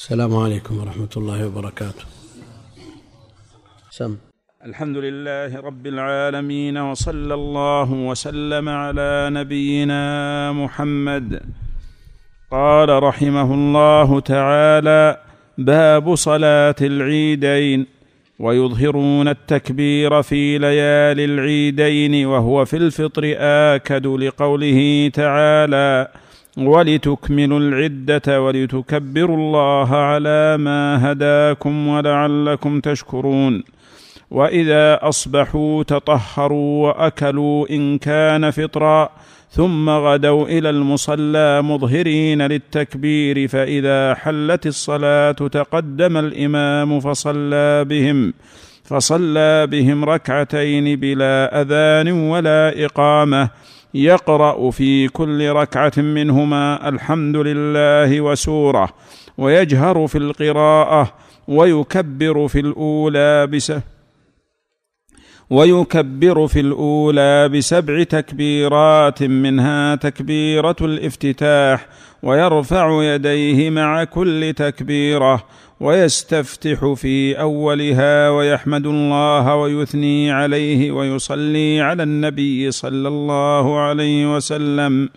السلام عليكم ورحمة الله وبركاته. سم. الحمد لله رب العالمين وصلى الله وسلم على نبينا محمد. قال رحمه الله تعالى باب صلاة العيدين ويظهرون التكبير في ليالي العيدين وهو في الفطر آكد لقوله تعالى ولتكملوا العدة ولتكبروا الله على ما هداكم ولعلكم تشكرون. وإذا أصبحوا تطهروا وأكلوا إن كان فطرا ثم غدوا إلى المصلى مظهرين للتكبير فإذا حلت الصلاة تقدم الإمام فصلى بهم فصلى بهم ركعتين بلا أذان ولا إقامة يقرأ في كل ركعة منهما الحمد لله وسوره ويجهر في القراءة ويكبر في الأولى بسه ويكبر في الأولى بسبع تكبيرات منها تكبيرة الافتتاح ويرفع يديه مع كل تكبيرة ويستفتح في أولها ويحمد الله ويثني عليه ويصلي على النبي صلى الله عليه وسلم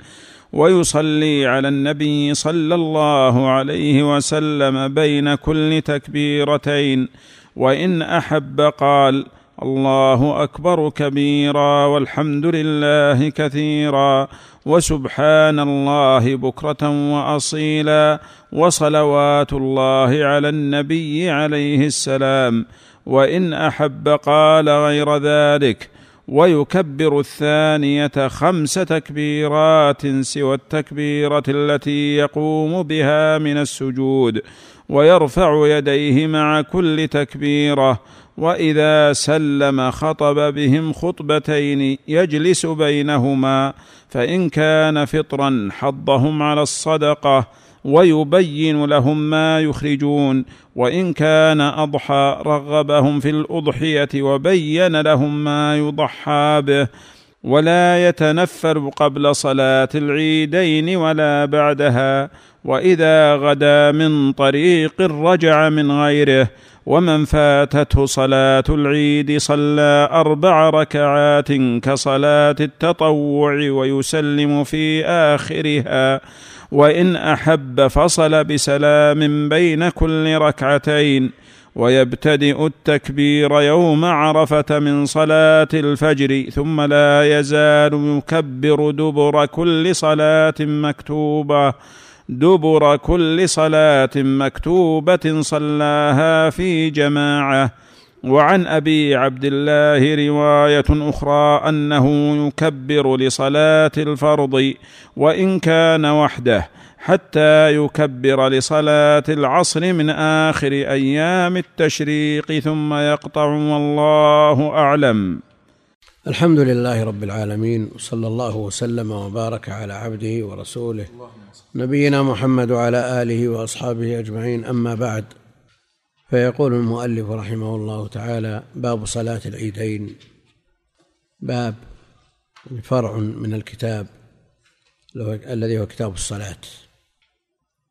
ويصلي على النبي صلى الله عليه وسلم بين كل تكبيرتين. وإن أحب قال الله أكبر كبيرا والحمد لله كثيرا وسبحان الله بكرة وأصيلا وصلوات الله على النبي عليه السلام وإن أحب قال غير ذلك ويكبر الثانية خمس تكبيرات سوى التكبيرة التي يقوم بها من السجود ويرفع يديه مع كل تكبيرة وإذا سلم خطب بهم خطبتين يجلس بينهما فإن كان فطرا حضهم على الصدقة ويبين لهم ما يخرجون وإن كان أضحى رغبهم في الأضحية وبين لهم ما يضحى به. ولا يتنفر قبل صلاة العيدين ولا بعدها وإذا غدا من طريق رجع من غيره. ومن فاتته صلاة العيد صلى أربع ركعات كصلاة التطوع ويسلم في آخرها. وإن أحب فصل بسلام بين كل ركعتين ويبتدئ التكبير يوم عرفة من صلاة الفجر ثم لا يزال يكبر دبر كل صلاة مكتوبة. دبر كل صلاة مكتوبة صلاها في جماعة. وعن أبي عبد الله رواية أخرى أنه يكبر لصلاة الفرض وإن كان وحده حتى يكبر لصلاة العصر من آخر أيام التشريق ثم يقطع والله أعلم. الحمد لله رب العالمين وصلى الله وسلم وبارك على عبده ورسوله نبينا محمد وعلى آله وأصحابه أجمعين أما بعد. فيقول المؤلف رحمه الله تعالى باب صلاة العيدين باب فرع من الكتاب الذي هو كتاب الصلاة.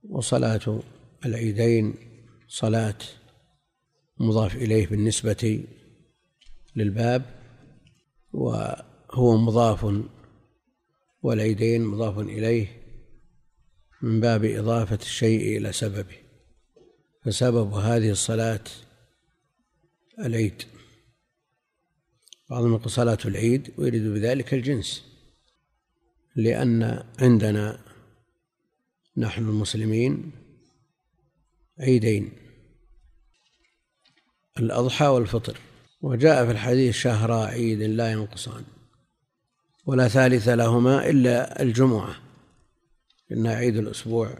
وصلاة العيدين صلاة مضاف إليه بالنسبة للباب وهو مضاف والعيدين مضاف إليه من باب إضافة الشيء إلى سببه. فسبب هذه الصلاة العيد. بعضهم يقول صلاة العيد ويريد بذلك الجنس لأن عندنا نحن المسلمين عيدين الأضحى والفطر. وجاء في الحديث شهر عيد لا ينقصان ولا ثالث لهما إلا الجمعة إنها عيد الأسبوع.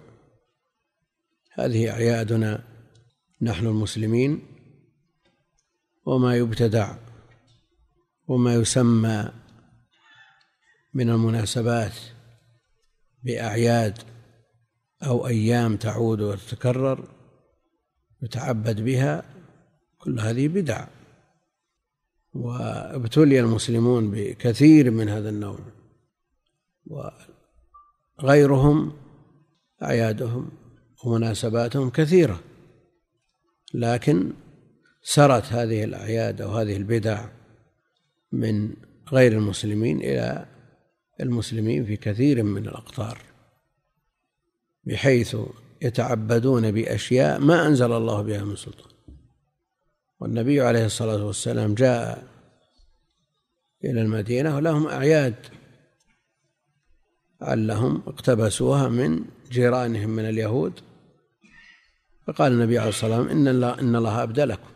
هذه أعيادنا نحن المسلمين وما يبتدع وما يسمى من المناسبات بأعياد أو أيام تعود وتتكرر يتعبد بها كل هذه بدع. وابتلي المسلمون بكثير من هذا النوع. غيرهم أعيادهم ومناسباتهم كثيرة. لكن سرت هذه الأعياد أو هذه البدع من غير المسلمين إلى المسلمين في كثير من الأقطار بحيث يتعبدون بأشياء ما أنزل الله بها من سلطان. والنبي عليه الصلاة والسلام جاء إلى المدينة ولهم أعياد علهم اقتبسوها من جيرانهم من اليهود. فقال النبي عليه الصلاة والسلام إن الله إن الله أبدلكم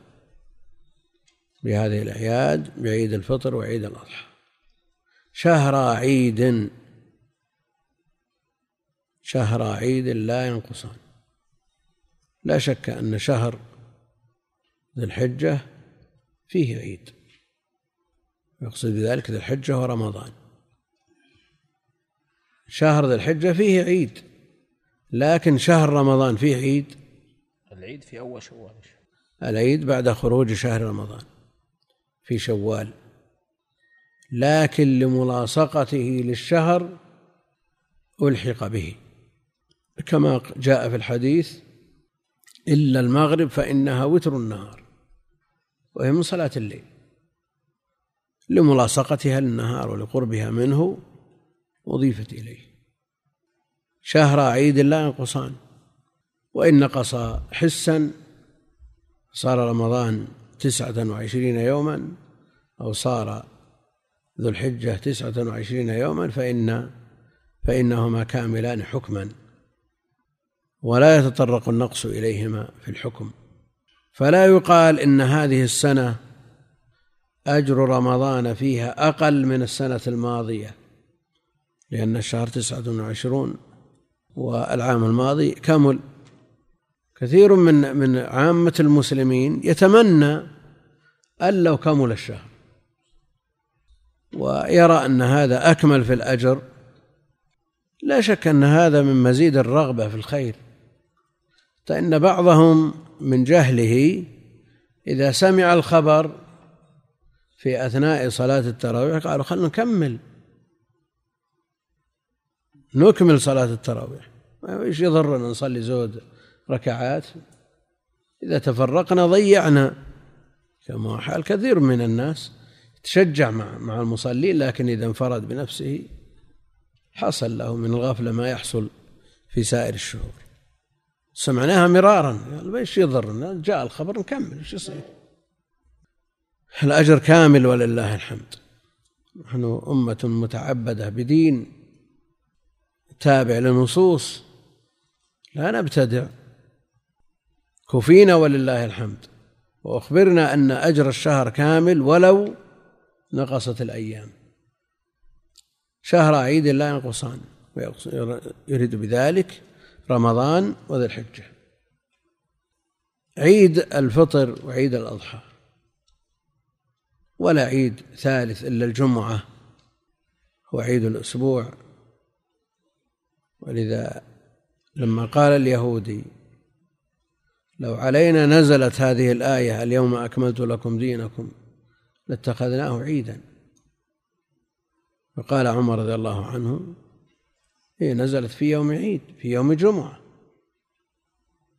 بهذه الأعياد بعيد الفطر وعيد الأضحى. شهر عيد شهر عيد لا ينقصان. لا شك أن شهر ذي الحجة فيه عيد. يقصد بذلك ذي الحجة ورمضان. شهر ذي الحجة فيه عيد لكن شهر رمضان فيه عيد العيد في أول شوال. العيد بعد خروج شهر رمضان في شوال. لكن لملاصقته للشهر ألحق به. كما جاء في الحديث إلا المغرب فإنها وتر النهار وهي من صلاة الليل. لملاصقتها للنهار ولقربها منه أضيفت إليه. شهر عيد لا ينقصان وإن نقص حسا صار رمضان تسعة وعشرين يوما أو صار ذو الحجة تسعة وعشرين يوما فإن فإنهما كاملان حكما ولا يتطرق النقص إليهما في الحكم. فلا يقال إن هذه السنة أجر رمضان فيها أقل من السنة الماضية لأن الشهر تسعة وعشرون والعام الماضي كمل كثير من من عامة المسلمين يتمنى أن لو كمل الشهر ويرى أن هذا أكمل في الأجر لا شك أن هذا من مزيد الرغبة في الخير. فإن بعضهم من جهله إذا سمع الخبر في أثناء صلاة التراويح قالوا خلنا نكمل نكمل صلاة التراويح. إيش يضرنا نصلي زود؟ ركعات. إذا تفرقنا ضيعنا. كما حال كثير من الناس تشجع مع مع المصلين لكن إذا انفرد بنفسه حصل له من الغفلة ما يحصل في سائر الشهور. سمعناها مرارا. إيش يضرنا جاء الخبر نكمل. إيش يصير؟ الأجر كامل ولله الحمد. نحن أمة متعبدة بدين تابع لنصوص لا نبتدع. كفينا ولله الحمد. وأخبرنا أن أجر الشهر كامل ولو نقصت الأيام. شهر عيد لا ينقصان يريد بذلك رمضان وذي الحجة عيد الفطر وعيد الأضحى. ولا عيد ثالث إلا الجمعة هو عيد الأسبوع. ولذا لما قال اليهودي لو علينا نزلت هذه الآية اليوم أكملت لكم دينكم لاتخذناه عيدا. فقال عمر رضي الله عنه هي نزلت في يوم عيد في يوم جمعة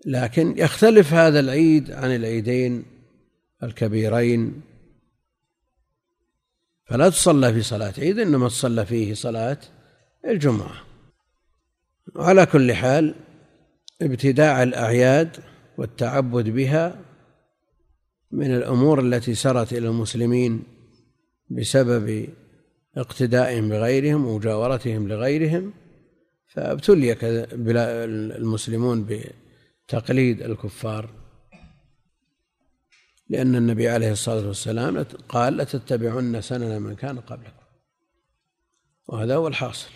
لكن يختلف هذا العيد عن العيدين الكبيرين. فلا تصلى في صلاة عيد إنما تصلى فيه صلاة الجمعة. وعلى كل حال ابتداع الأعياد والتعبد بها من الأمور التي سرت إلى المسلمين بسبب اقتدائهم بغيرهم ومجاورتهم لغيرهم فابتلي المسلمون بتقليد الكفار. لأن النبي عليه الصلاة والسلام قال لتتبعن سنن من كان قبلكم. وهذا هو الحاصل.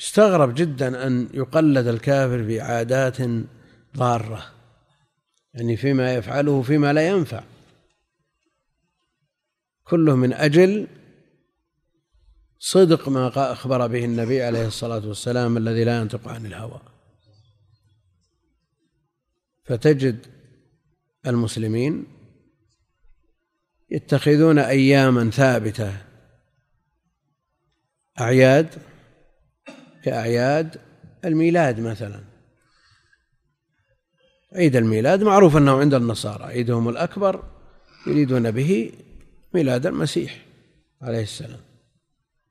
استغرب جدا أن يقلد الكافر في عادات ضارة يعني فيما يفعله فيما لا ينفع. كله من أجل صدق ما أخبر به النبي عليه الصلاة والسلام الذي لا ينطق عن الهوى. فتجد المسلمين يتخذون أياما ثابتة أعياد كأعياد الميلاد مثلا. عيد الميلاد معروف أنه عند النصارى. عيدهم الأكبر يريدون به ميلاد المسيح عليه السلام.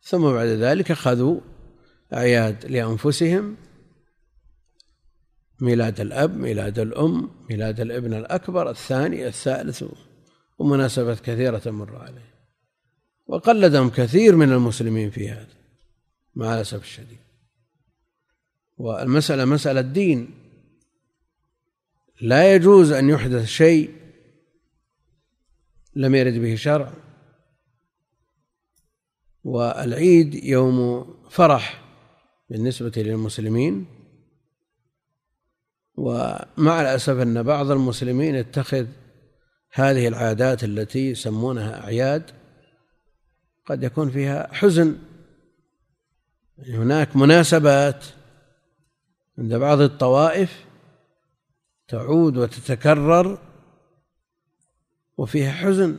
ثم بعد ذلك خذوا أعياد لأنفسهم ميلاد الأب ميلاد الأم ميلاد الابن الأكبر الثاني الثالث ومناسبات كثيرة تمر عليه. وقلدهم كثير من المسلمين في هذا مع الأسف الشديد. والمسألة مسألة دين لا يجوز أن يحدث شيء لم يرد به شرع. والعيد يوم فرح بالنسبة للمسلمين. ومع الأسف أن بعض المسلمين اتخذ هذه العادات التي يسمونها أعياد قد يكون فيها حزن. هناك مناسبات عند بعض الطوائف تعود وتتكرر وفيها حزن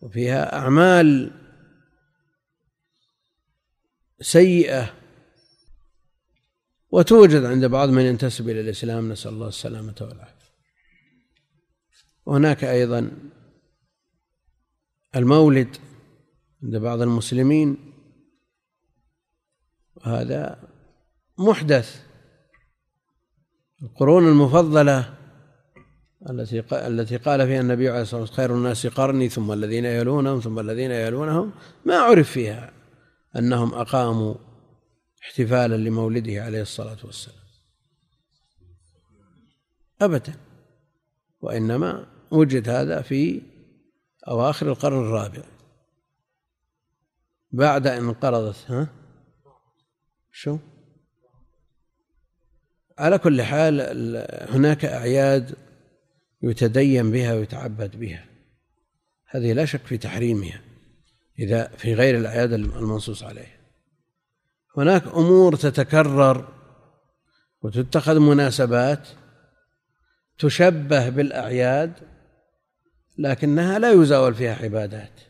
وفيها أعمال سيئة. وتوجد عند بعض من ينتسب إلى الإسلام نسأل الله السلامة والعافية. وهناك أيضا المولد عند بعض المسلمين وهذا محدث. القرون المفضلة التي التي قال فيها النبي عليه الصلاة والسلام خير الناس قرني ثم الذين يلونهم ثم الذين يلونهم. ما عرف فيها أنهم أقاموا احتفالا لمولده عليه الصلاة والسلام. أبدا. وإنما وجد هذا في أواخر القرن الرابع. بعد أن انقرضت ها؟ شو؟ على كل حال هناك أعياد يتدين بها ويتعبد بها. هذه لا شك في تحريمها إذا في غير الأعياد المنصوص عليها. هناك أمور تتكرر وتتخذ مناسبات تشبه بالأعياد لكنها لا يزاول فيها عبادات.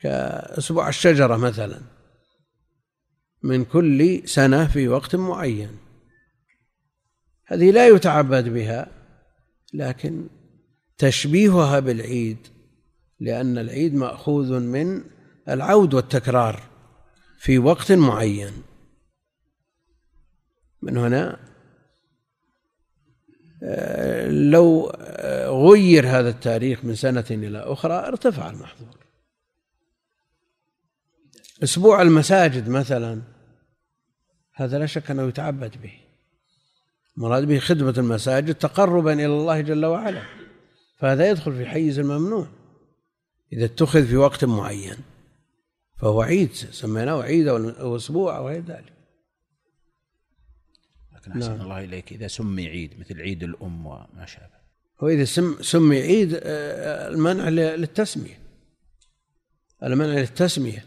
كأسبوع الشجرة مثلا من كل سنة في وقت معين. هذه لا يتعبد بها لكن تشبيهها بالعيد لأن العيد مأخوذ من العود والتكرار في وقت معين. من هنا آه، لو آه، غير هذا التاريخ من سنة إلى أخرى ارتفع المحظور. أسبوع المساجد مثلا هذا لا شك أنه يتعبد به. مراد به خدمة المساجد تقربا إلى الله جل وعلا فهذا يدخل في حيز الممنوع. إذا اتخذ في وقت معين فهو عيد سميناه عيد أو أسبوع أو غير ذلك. لكن أحسن نعم. الله إليك إذا سمي عيد مثل عيد الأم وما شابه. هو إذا سم سمي عيد آه، المنع للتسمية. المنع للتسمية.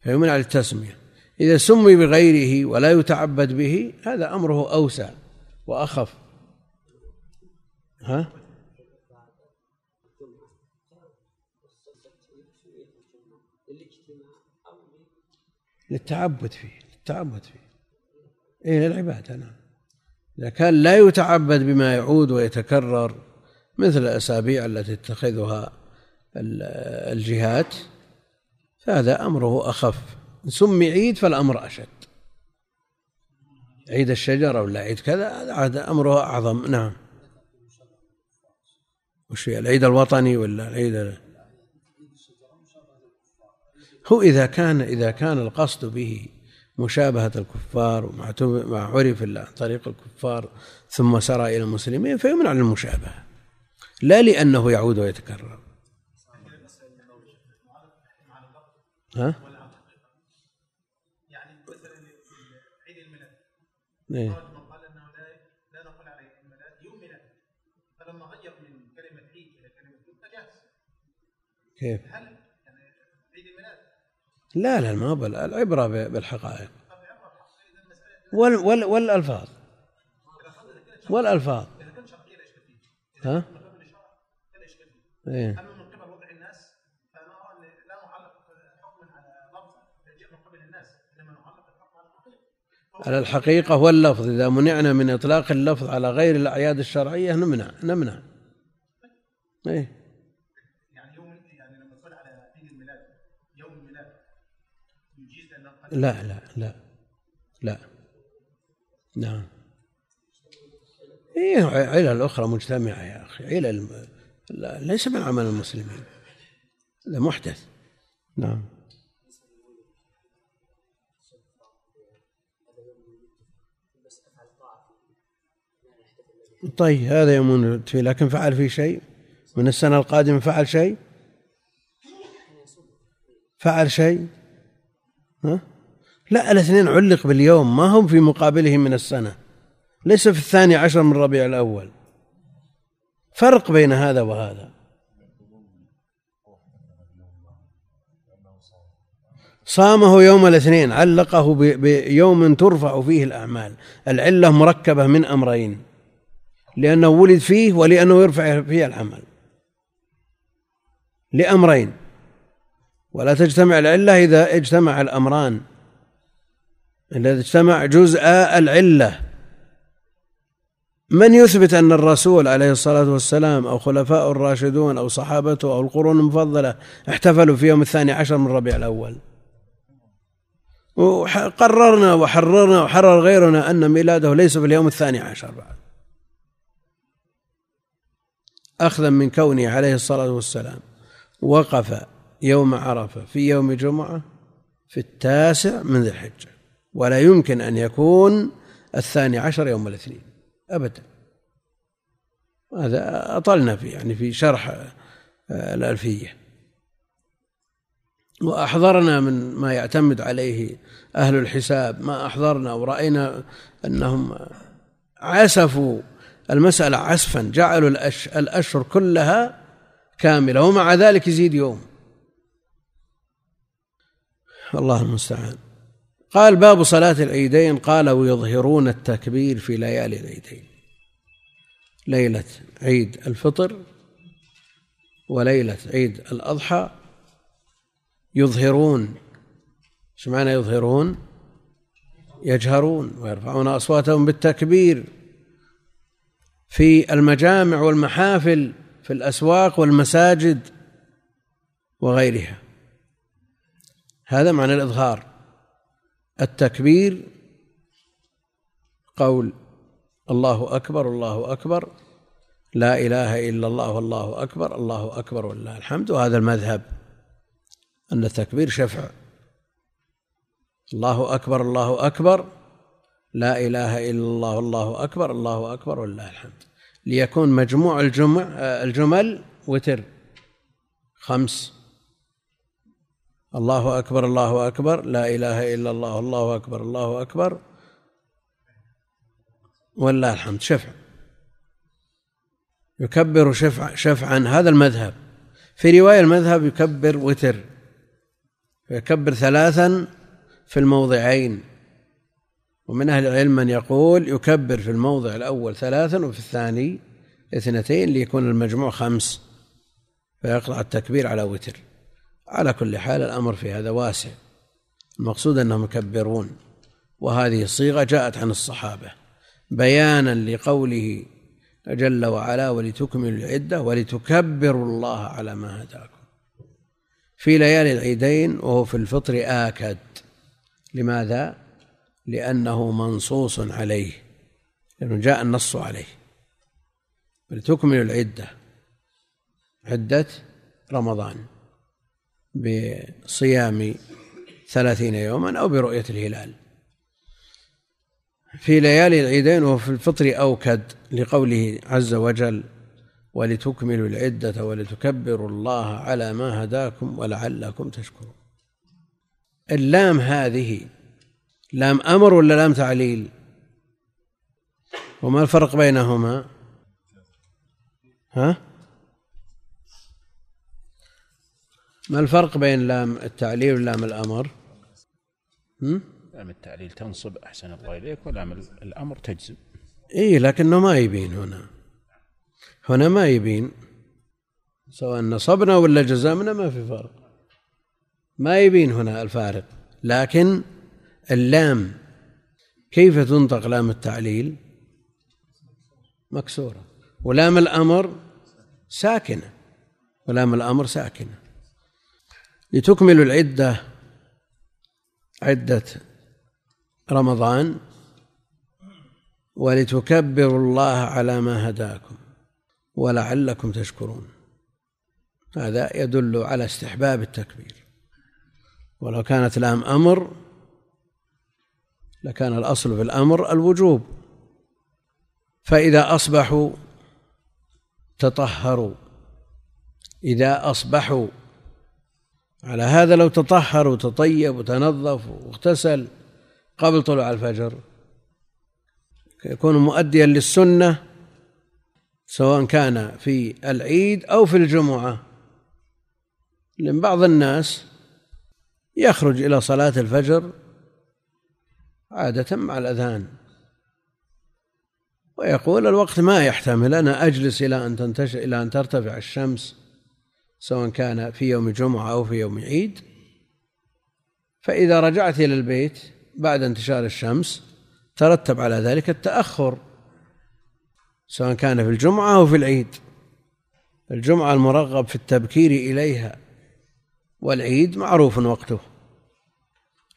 فيمنع للتسمية. إذا سمي بغيره ولا يتعبد به هذا أمره أوسع. وأخف. ها؟ للتعبد فيه للتعبد فيه. إيه للعبادة نعم. إذا كان لا يتعبد بما يعود ويتكرر مثل الأسابيع التي تتخذها الجهات فهذا أمره أخف. سمي عيد فالأمر أشد. عيد الشجرة ولا عيد كذا هذا أمره أعظم. نعم. وش العيد الوطني ولا العيد هو إذا كان إذا كان القصد به مشابهة الكفار وما عرف عن طريق الكفار ثم سرى إلى المسلمين فيمنع المشابهة. لا لأنه يعود ويتكرر. ها؟ يعني مثلا عيد الميلاد إيه؟ قال إنه لا نقول عليه فلما غير من كلمة عيد إلى كلمة كيف؟ هل لا لا ما هو العبرة بالحقائق. وال وال والألفاظ. والألفاظ. ها؟ إيه؟ أما من قبل وضع الناس فأنا أرى لا نعلق حكما على لفظ جاء من قبل الناس إنما نعلق على الحقيقة واللفظ إذا منعنا من إطلاق اللفظ على غير الأعياد الشرعية نمنع نمنع. إيه. يعني يوم يعني لما تقول على عيد الميلاد يوم الميلاد يجيز أن لا لا لا لا. نعم. إيه علل أخرى مجتمعة يا أخي. علل ليس من عمل المسلمين. هذا محدث. نعم. طيب هذا يوم فيه لكن فعل فيه شيء؟ من السنة القادمة فعل شيء؟ فعل شيء؟ ها؟ لا الاثنين علق باليوم ما هم في مقابله من السنة. ليس في الثاني عشر من ربيع الأول. فرق بين هذا وهذا. صامه يوم الاثنين علقه بيوم ترفع فيه الأعمال. العلة مركبة من أمرين. لأنه ولد فيه ولأنه يرفع فيه العمل. لأمرين. ولا تجتمع العلة إذا اجتمع الأمران. إذا اجتمع جزء العلة. من يثبت أن الرسول عليه الصلاة والسلام أو خلفاء الراشدون أو صحابته أو القرون المفضلة احتفلوا في يوم الثاني عشر من ربيع الأول؟ وقررنا وحررنا وحرر غيرنا أن ميلاده ليس في اليوم الثاني عشر بعد. أخذا من كونه عليه الصلاة والسلام. وقف يوم عرفة في يوم جمعة في التاسع من ذي الحجة. ولا يمكن أن يكون الثاني عشر يوم الاثنين. أبدا. هذا أطلنا فيه يعني في شرح آه، الألفية. وأحضرنا من ما يعتمد عليه أهل الحساب ما أحضرنا ورأينا أنهم عسفوا المسألة عسفا جعلوا الأشهر كلها كاملة ومع ذلك يزيد يوم. الله المستعان. قال باب صلاة العيدين قال ويظهرون التكبير في ليالي العيدين. ليلة عيد الفطر وليلة عيد الأضحى يظهرون. إيش معنى يظهرون؟ يجهرون ويرفعون أصواتهم بالتكبير. في المجامع والمحافل في الأسواق والمساجد وغيرها. هذا معنى الإظهار. التكبير قول الله أكبر الله أكبر لا إله إلا الله والله أكبر الله أكبر ولله الحمد. وهذا المذهب أن التكبير شفع. الله أكبر الله أكبر. لا إله إلا الله والله أكبر الله أكبر ولله الحمد. ليكون مجموع الجمع الجمل وتر. خمس. الله أكبر الله أكبر لا إله إلا الله الله أكبر الله أكبر. ولله الحمد. شفع. يكبر شفع شفعا. هذا المذهب. في رواية المذهب يكبر وتر. يكبر ثلاثا في الموضعين. ومن أهل العلم من يقول يكبر في الموضع الأول ثلاثا وفي الثاني اثنتين ليكون المجموع خمس فيقطع التكبير على وتر. على كل حال الأمر في هذا واسع. المقصود أنهم يكبرون. وهذه الصيغة جاءت عن الصحابة. بيانا لقوله جل وعلا ولتكملوا العدة ولتكبروا الله على ما هداكم. في ليالي العيدين وهو في الفطر آكد. لماذا؟ لأنه منصوص عليه لأنه جاء النص عليه. ولتكمل العدة عدة رمضان بصيام ثلاثين يوما أو برؤية الهلال. في ليالي العيدين وفي الفطر أوكد لقوله عز وجل ولتكملوا العدة ولتكبروا الله على ما هداكم ولعلكم تشكرون. اللام هذه لام أمر ولا لام تعليل؟ وما الفرق بينهما؟ ها؟ ما الفرق بين لام التعليل ولام الأمر؟ لام التعليل تنصب أحسن الله إليك ولام الأمر تجزم. إيه لكنه ما يبين هنا. هنا ما يبين. سواء نصبنا ولا جزمنا ما في فرق. ما يبين هنا الفارق لكن اللام. كيف تنطق لام التعليل؟ مكسورة. ولام الأمر ساكنة. ولام الأمر ساكنة. لتكملوا العدة عدة رمضان ولتكبروا الله على ما هداكم ولعلكم تشكرون. هذا يدل على استحباب التكبير. ولو كانت لام أمر لكان الأصل في الأمر الوجوب. فإذا أصبحوا تطهروا. إذا أصبحوا على هذا لو تطهر وتطيب وتنظف واغتسل قبل طلوع الفجر يكون مؤديا للسنة سواء كان في العيد أو في الجمعة. لأن بعض الناس يخرج إلى صلاة الفجر عادة مع الأذان. ويقول الوقت ما يحتمل أنا أجلس إلى أن تنتشر إلى أن ترتفع الشمس سواء كان في يوم جمعة أو في يوم عيد. فإذا رجعت إلى البيت بعد انتشار الشمس ترتب على ذلك التأخر سواء كان في الجمعة أو في العيد. الجمعة المرغب في التبكير إليها والعيد معروف وقته.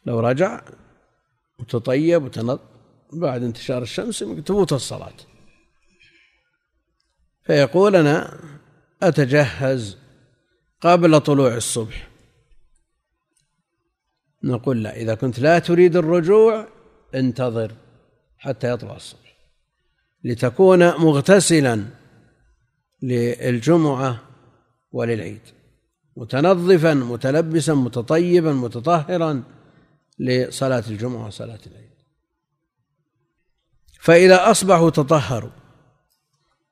لو رجع وتطيب وتنظ بعد انتشار الشمس تفوت الصلاة. فيقول أنا أتجهز قبل طلوع الصبح. نقول لا إذا كنت لا تريد الرجوع انتظر حتى يطلع الصبح. لتكون مغتسلا للجمعة وللعيد. متنظفا متلبسا متطيبا متطهرا. لصلاة الجمعة وصلاة العيد. فإذا أصبحوا تطهروا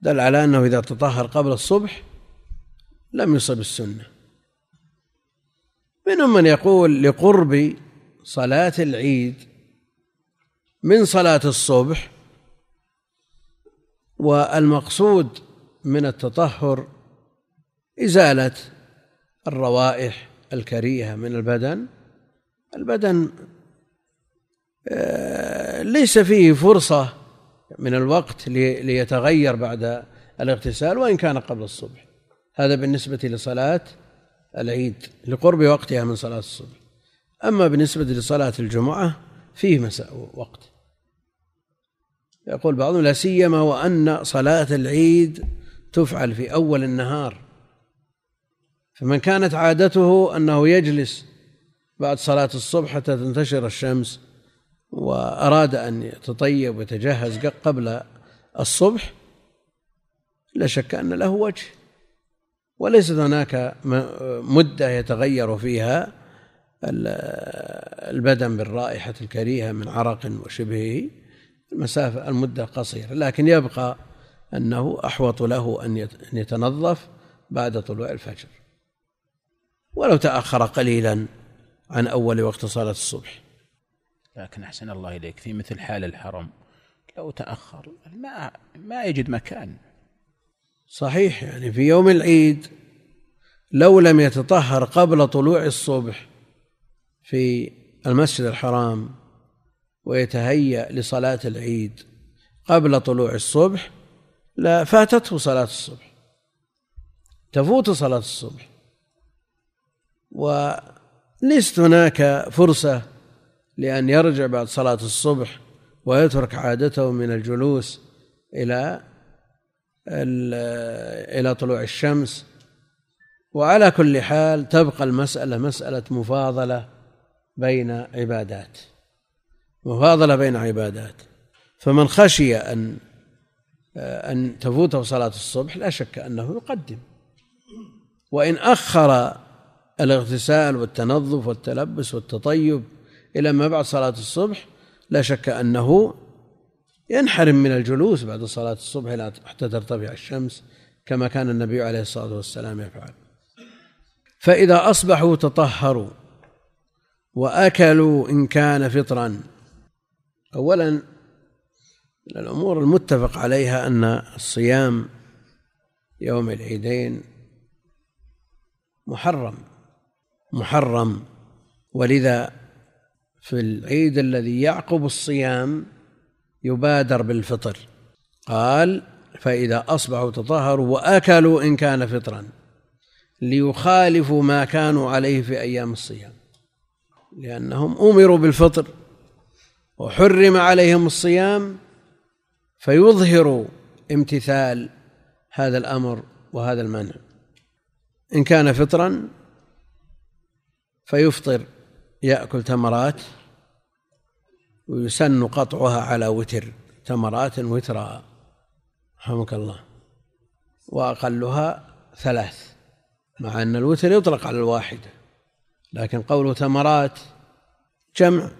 دل على أنه إذا تطهر قبل الصبح لم يصب السنة. منهم من يقول لقرب صلاة العيد من صلاة الصبح والمقصود من التطهر إزالة الروائح الكريهة من البدن البدن آه، ليس فيه فرصة من الوقت ليتغير بعد الاغتسال وإن كان قبل الصبح. هذا بالنسبة لصلاة العيد لقرب وقتها من صلاة الصبح. أما بالنسبة لصلاة الجمعة فيه مساء وقت يقول بعضهم لا سيما وأن صلاة العيد تفعل في أول النهار. فمن كانت عادته أنه يجلس بعد صلاة الصبح حتى تنتشر الشمس وأراد أن يتطيب ويتجهز قبل الصبح لا شك أن له وجه. وليست هناك مدة يتغير فيها البدن بالرائحة الكريهة من عرق وشبهه. المسافة المدة قصيرة لكن يبقى أنه أحوط له أن يتنظف بعد طلوع الفجر. ولو تأخر قليلا عن أول وقت صلاة الصبح. لكن أحسن الله إليك في مثل حال الحرم لو تأخر ما ما يجد مكان. صحيح يعني في يوم العيد لو لم يتطهر قبل طلوع الصبح في المسجد الحرام ويتهيأ لصلاة العيد قبل طلوع الصبح لا فاتته صلاة الصبح. تفوت صلاة الصبح. وليست هناك فرصة لأن يرجع بعد صلاة الصبح ويترك عادته من الجلوس إلى إلى طلوع الشمس. وعلى كل حال تبقى المسألة مسألة مفاضلة بين عبادات. مفاضلة بين عبادات. فمن خشي أن أن تفوته صلاة الصبح لا شك أنه يقدم. وإن أخر الاغتسال والتنظف والتلبس والتطيب إلى ما بعد صلاة الصبح لا شك أنه ينحرم من الجلوس بعد صلاة الصبح حتى ترتفع الشمس كما كان النبي عليه الصلاة والسلام يفعل. فإذا أصبحوا تطهروا وأكلوا إن كان فطرا أولا من الأمور المتفق عليها أن الصيام يوم العيدين محرم. محرم. ولذا في العيد الذي يعقب الصيام يبادر بالفطر. قال فإذا أصبحوا تطهروا وأكلوا إن كان فطرا ليخالفوا ما كانوا عليه في أيام الصيام. لأنهم أمروا بالفطر وحرم عليهم الصيام فيظهر امتثال هذا الأمر وهذا المنع. إن كان فطرا فيفطر يأكل تمرات ويسن قطعها على وتر تمرات وترا. رحمك الله. وأقلها ثلاث مع أن الوتر يطلق على الواحدة. لكن قوله تمرات جمع.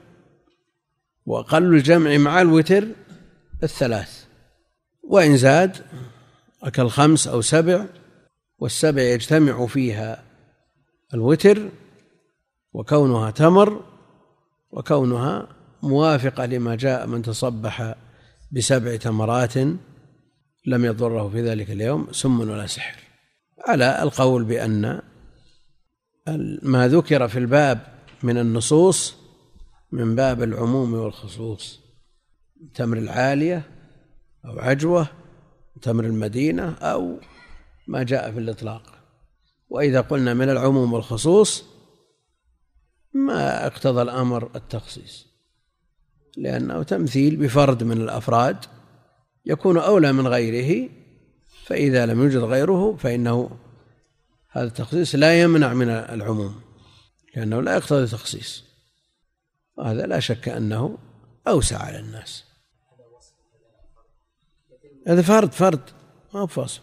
وأقل الجمع مع الوتر الثلاث. وإن زاد أكل خمس أو سبع والسبع يجتمع فيها الوتر وكونها تمر وكونها موافقة لما جاء من تصبح بسبع تمرات لم يضره في ذلك اليوم سم ولا سحر. على القول بأن ما ذكر في الباب من النصوص من باب العموم والخصوص تمر العالية أو عجوة تمر المدينة أو ما جاء في الإطلاق. وإذا قلنا من العموم والخصوص ما اقتضى الأمر التخصيص لأنه تمثيل بفرد من الأفراد يكون أولى من غيره فإذا لم يوجد غيره فإنه هذا التخصيص لا يمنع من العموم لأنه لا يقتضي التخصيص وهذا لا شك أنه أوسع على الناس. هذا فرد فرد ما هو فاصل.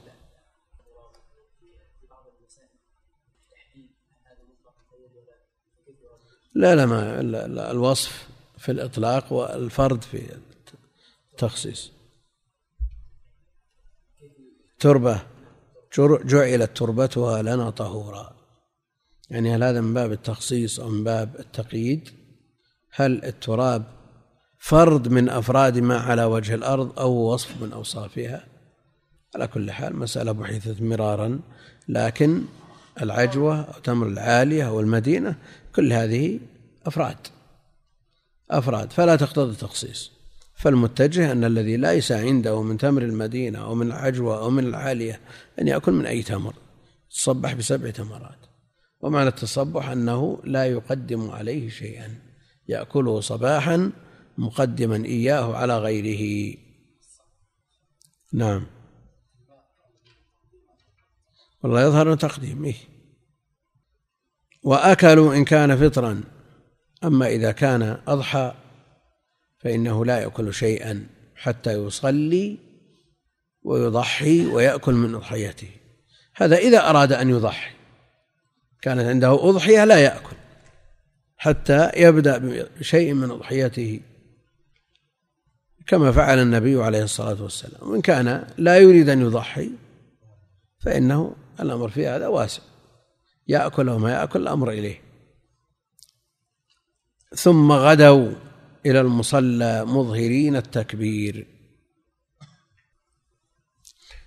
لا لا ما الوصف في الإطلاق والفرد في التخصيص. تربة جعلت تربتها لنا طهورا. يعني هل هذا من باب التخصيص أو من باب التقييد؟ هل التراب فرد من أفراد ما على وجه الأرض أو وصف من أوصافها؟ على كل حال مسألة بحثت مرارا لكن العجوة أو تمر العالية أو المدينة كل هذه أفراد أفراد. فلا تقتضي التخصيص. فالمتجه أن الذي ليس عنده من تمر المدينة أو من العجوة أو من العالية أن يأكل من أي تمر تصبح بسبع تمرات. ومعنى التصبح أنه لا يقدم عليه شيئا يأكله صباحا مقدما إياه على غيره. نعم. والله يظهر تقديم إيه. وأكلوا إن كان فطرا. أما إذا كان أضحى فإنه لا يأكل شيئا حتى يصلي ويضحي ويأكل من أضحيته هذا إذا أراد أن يضحي. كانت عنده أضحية لا يأكل حتى يبدأ بشيء من أضحيته. كما فعل النبي عليه الصلاة والسلام. وإن كان لا يريد أن يضحي فإنه الأمر في هذا واسع. يأكل وما يأكل الأمر إليه. ثم غدوا إلى المصلى مظهرين التكبير.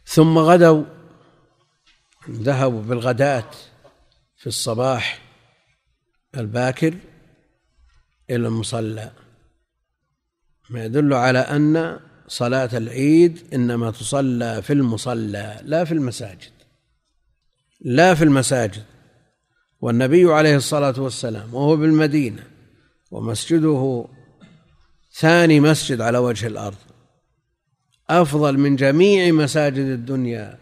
ثم غدوا ذهبوا بالغداة في الصباح الباكر إلى المصلى. ما يدل على أن صلاة العيد إنما تصلى في المصلى لا في المساجد. لا في المساجد. والنبي عليه الصلاة والسلام وهو بالمدينة ومسجده ثاني مسجد على وجه الأرض أفضل من جميع مساجد الدنيا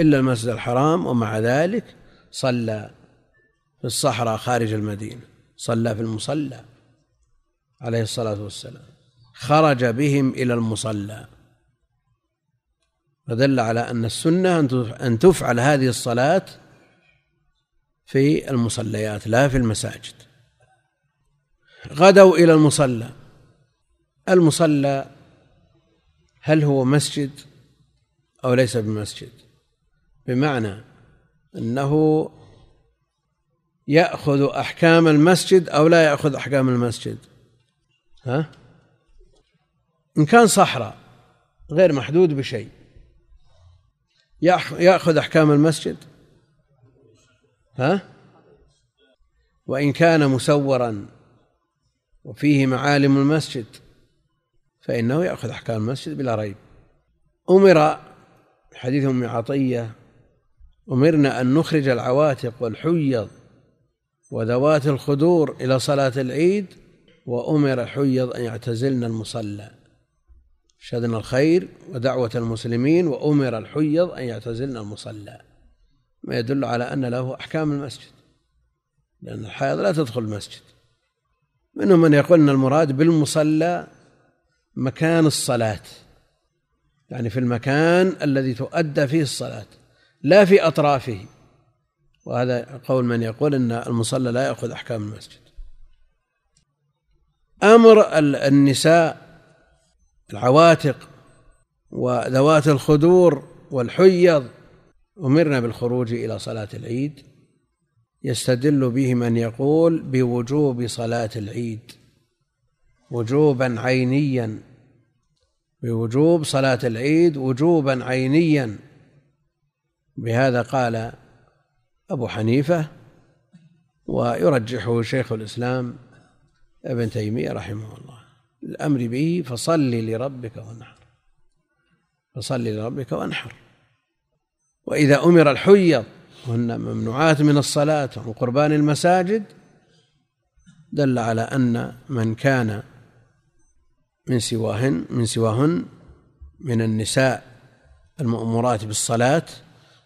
إلا المسجد الحرام ومع ذلك صلى في الصحراء خارج المدينة صلى في المصلى عليه الصلاة والسلام خرج بهم إلى المصلى. فدل على أن السنة أن تفعل هذه الصلاة في المصليات لا في المساجد. غدوا إلى المصلى. المصلى هل هو مسجد أو ليس بمسجد؟ بمعنى أنه يأخذ أحكام المسجد أو لا يأخذ أحكام المسجد. ها؟ إن كان صحراء غير محدود بشيء. يأخذ أحكام المسجد؟ ها؟ وإن كان مسورا وفيه معالم المسجد فإنه يأخذ أحكام المسجد بلا ريب. أمر حديث أم عطية أمرنا أن نخرج العواتق والحيض وذوات الخدور إلى صلاة العيد وأمر الحيض أن يعتزلن المصلى. شهدنا الخير ودعوة المسلمين وأمر الحيض أن يعتزلن المصلى. ما يدل على أن له أحكام المسجد لأن الحائض لا تدخل المسجد. منهم من يقول أن المراد بالمصلى مكان الصلاة يعني في المكان الذي تؤدى فيه الصلاة لا في أطرافه. وهذا قول من يقول أن المصلى لا يأخذ أحكام المسجد. أمر النساء العواتق وذوات الخدور والحيض أمرنا بالخروج إلى صلاة العيد يستدل به من يقول بوجوب صلاة العيد وجوبا عينيا بوجوب صلاة العيد وجوبا عينيا. بهذا قال أبو حنيفة ويرجحه شيخ الإسلام ابن تيمية رحمه الله. الأمر به فصل لربك وانحر فصل لربك وانحر. وإذا أمر الحيض وهن ممنوعات من الصلاة ومن قربان المساجد دل على أن من كان من سواهن من سواهن من النساء المأمورات بالصلاة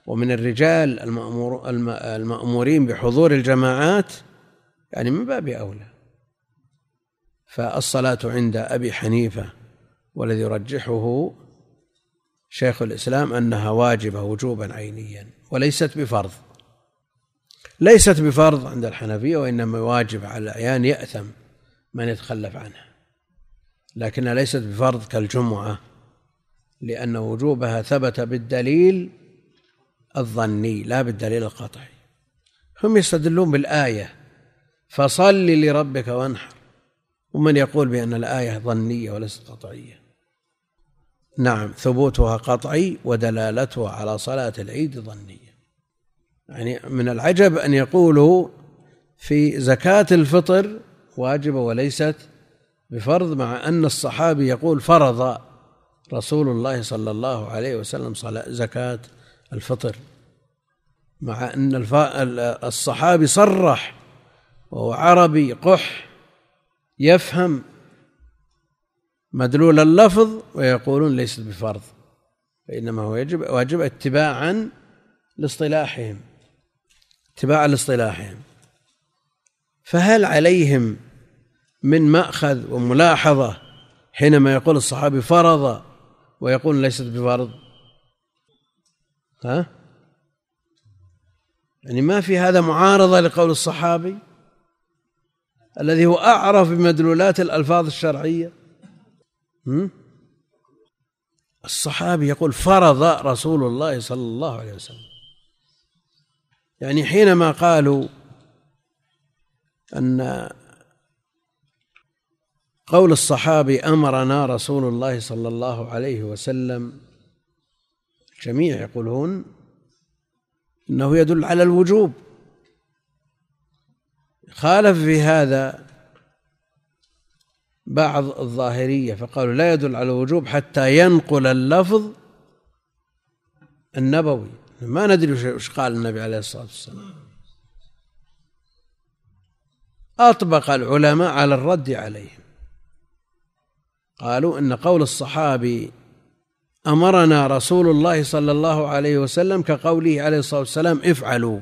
ومن الرجال المأمور المأمورين بحضور الجماعات يعني من باب أولى. فالصلاة عند أبي حنيفة والذي يرجحه شيخ الإسلام أنها واجبة وجوبا عينيا وليست بفرض. ليست بفرض عند الحنفية وإنما واجب على الأعيان يأثم من يتخلف عنها. لكنها ليست بفرض كالجمعة لأن وجوبها ثبت بالدليل الظني لا بالدليل القطعي. هم يستدلون بالآية فصل لربك وانحر. ومن يقول بأن الآية ظنية وليست قطعية. نعم ثبوتها قطعي ودلالتها على صلاة العيد ظنية. يعني من العجب أن يقولوا في زكاة الفطر واجبة وليست بفرض مع أن الصحابي يقول فرض رسول الله صلى الله عليه وسلم صلاة زكاة الفطر. مع أن الصحابي صرح وهو عربي قح يفهم مدلول اللفظ ويقولون ليست بفرض فإنما هو يجب واجب اتباعا لاصطلاحهم اتباعا لاصطلاحهم. فهل عليهم من مأخذ وملاحظة حينما يقول الصحابي فرض ويقول ليست بفرض؟ ها؟ يعني ما في هذا معارضة لقول الصحابي الذي هو أعرف بمدلولات الألفاظ الشرعية؟ الصحابي يقول فرض رسول الله صلى الله عليه وسلم. يعني حينما قالوا أن قول الصحابي أمرنا رسول الله صلى الله عليه وسلم الجميع يقولون إنه يدل على الوجوب. خالف في هذا بعض الظاهرية فقالوا لا يدل على الوجوب حتى ينقل اللفظ النبوي. ما ندري وش قال النبي عليه الصلاة والسلام. أطبق العلماء على الرد عليهم. قالوا إن قول الصحابي أمرنا رسول الله صلى الله عليه وسلم كقوله عليه الصلاة والسلام افعلوا.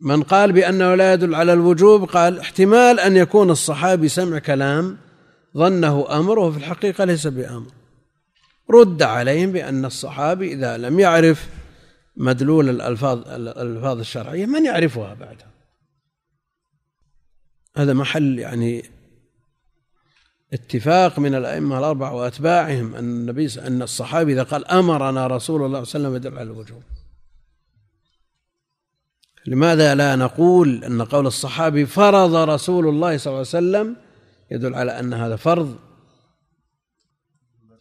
من قال بأنه لا يدل على الوجوب قال احتمال أن يكون الصحابي سمع كلام ظنه أمر وفي الحقيقة ليس بأمر. رد عليهم بأن الصحابي إذا لم يعرف مدلول الألفاظ الألفاظ الشرعية من يعرفها بعدها؟ هذا محل يعني اتفاق من الأئمة الأربعة وأتباعهم أن النبي أن الصحابي إذا قال أمرنا رسول الله صلى الله عليه وسلم يدل على الوجوب. لماذا لا نقول أن قول الصحابي فرض رسول الله صلى الله عليه وسلم يدل على أن هذا فرض؟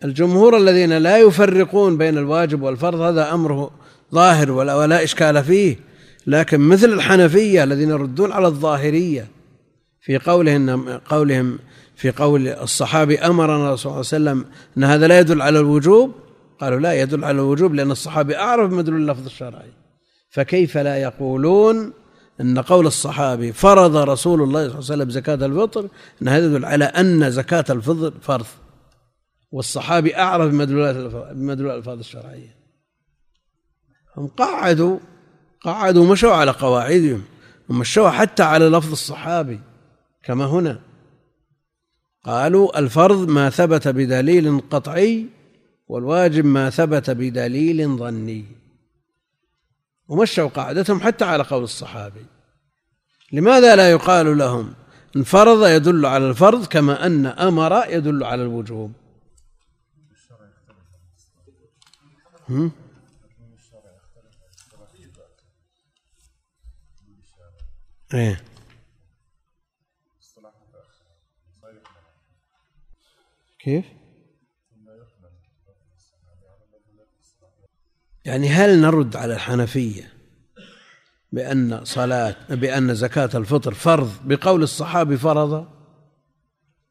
الجمهور الذين لا يفرقون بين الواجب والفرض هذا أمره ظاهر ولا, ولا إشكال فيه. لكن مثل الحنفية الذين يردون على الظاهرية في قولهم قولهم في قول الصحابي أمرنا صلى الله عليه وسلم أن هذا لا يدل على الوجوب قالوا لا يدل على الوجوب لأن الصحابي أعرف مدلول اللفظ الشرعي. فكيف لا يقولون أن قول الصحابي فرض رسول الله صلى الله عليه وسلم زكاة الفطر أن هذا يدل على أن زكاة الفطر فرض. والصحابي أعرف بمدلولات بمدلول الألفاظ الشرعية. هم قعدوا قعدوا مشوا على قواعدهم ومشوا حتى على لفظ الصحابي كما هنا. قالوا الفرض ما ثبت بدليل قطعي والواجب ما ثبت بدليل ظني. ومشوا قاعدتهم حتى على قول الصحابي لماذا لا يقال لهم إن فرض يدل على الفرض كما أن أمر يدل على الوجوب؟ إيه كيف؟ يعني هل نرد على الحنفية بأن صلاة بأن زكاة الفطر فرض بقول الصحابي فرض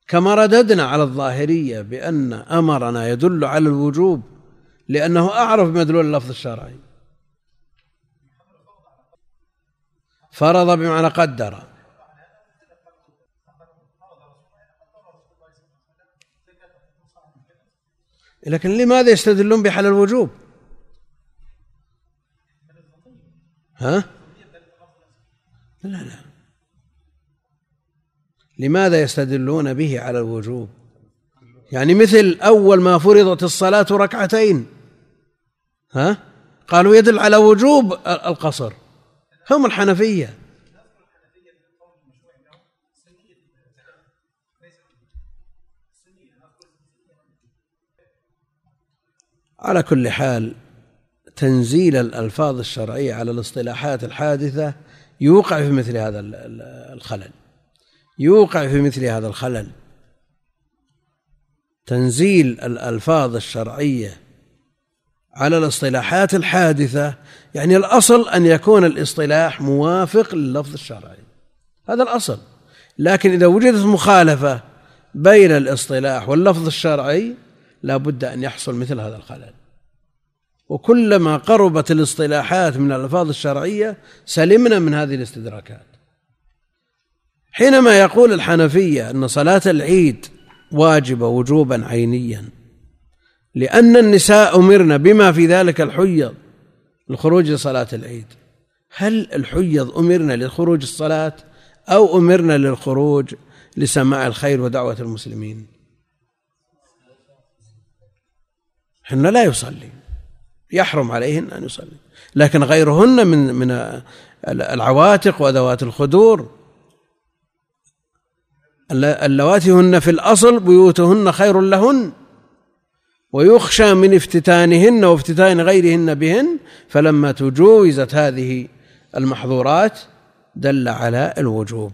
كما رددنا على الظاهرية بأن أمرنا يدل على الوجوب لأنه أعرف مدلول اللفظ الشرعي. فرض بمعنى قدر. لكن لماذا يستدلون بحل الوجوب؟ ها؟ لا لا. لماذا يستدلون به على الوجوب؟ يعني مثل أول ما فرضت الصلاة ركعتين ها؟ قالوا يدل على وجوب القصر. هم الحنفية. على كل حال تنزيل الألفاظ الشرعية على الاصطلاحات الحادثة يوقع في مثل هذا الخلل. يوقع في مثل هذا الخلل. تنزيل الألفاظ الشرعية على الاصطلاحات الحادثة يعني الأصل أن يكون الاصطلاح موافق لللفظ الشرعي. هذا الأصل. لكن إذا وجدت مخالفة بين الاصطلاح واللفظ الشرعي لا بد أن يحصل مثل هذا الخلل. وكلما قربت الاصطلاحات من الألفاظ الشرعية سلمنا من هذه الاستدراكات. حينما يقول الحنفية أن صلاة العيد واجبة وجوبا عينيا لأن النساء أمرن بما في ذلك الحيض للخروج لصلاة العيد هل الحيض أمرن لخروج الصلاة أو أمرن للخروج لسماع الخير ودعوة المسلمين؟ حنا لا يصلي. يحرم عليهن أن يصلي. لكن غيرهن من من العواتق وذوات الخدور. اللواتي هن في الأصل بيوتهن خير لهن. ويخشى من افتتانهن وافتتان غيرهن بهن. فلما تجوزت هذه المحظورات دل على الوجوب.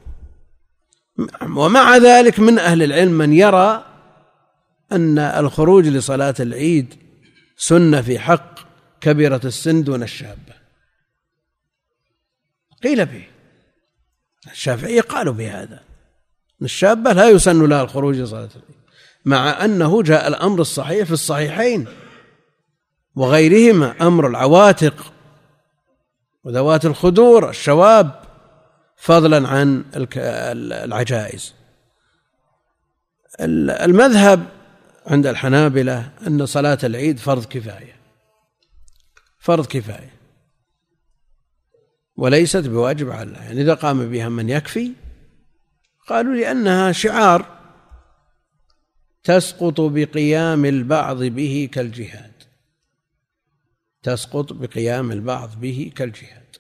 ومع ذلك من أهل العلم من يرى أن الخروج لصلاة العيد سنة في حق. كبيرة السن دون الشابة قيل به. الشافعية قالوا بهذا. الشابة لا يسن لها الخروج لصلاة مع أنه جاء الأمر الصحيح في الصحيحين وغيرهما أمر العواتق وذوات الخدور الشواب فضلا عن العجائز. المذهب عند الحنابلة أن صلاة العيد فرض كفاية. فرض كفاية. وليست بواجب على الله يعني إذا قام بها من يكفي قالوا لأنها شعار تسقط بقيام البعض به كالجهاد. تسقط بقيام البعض به كالجهاد.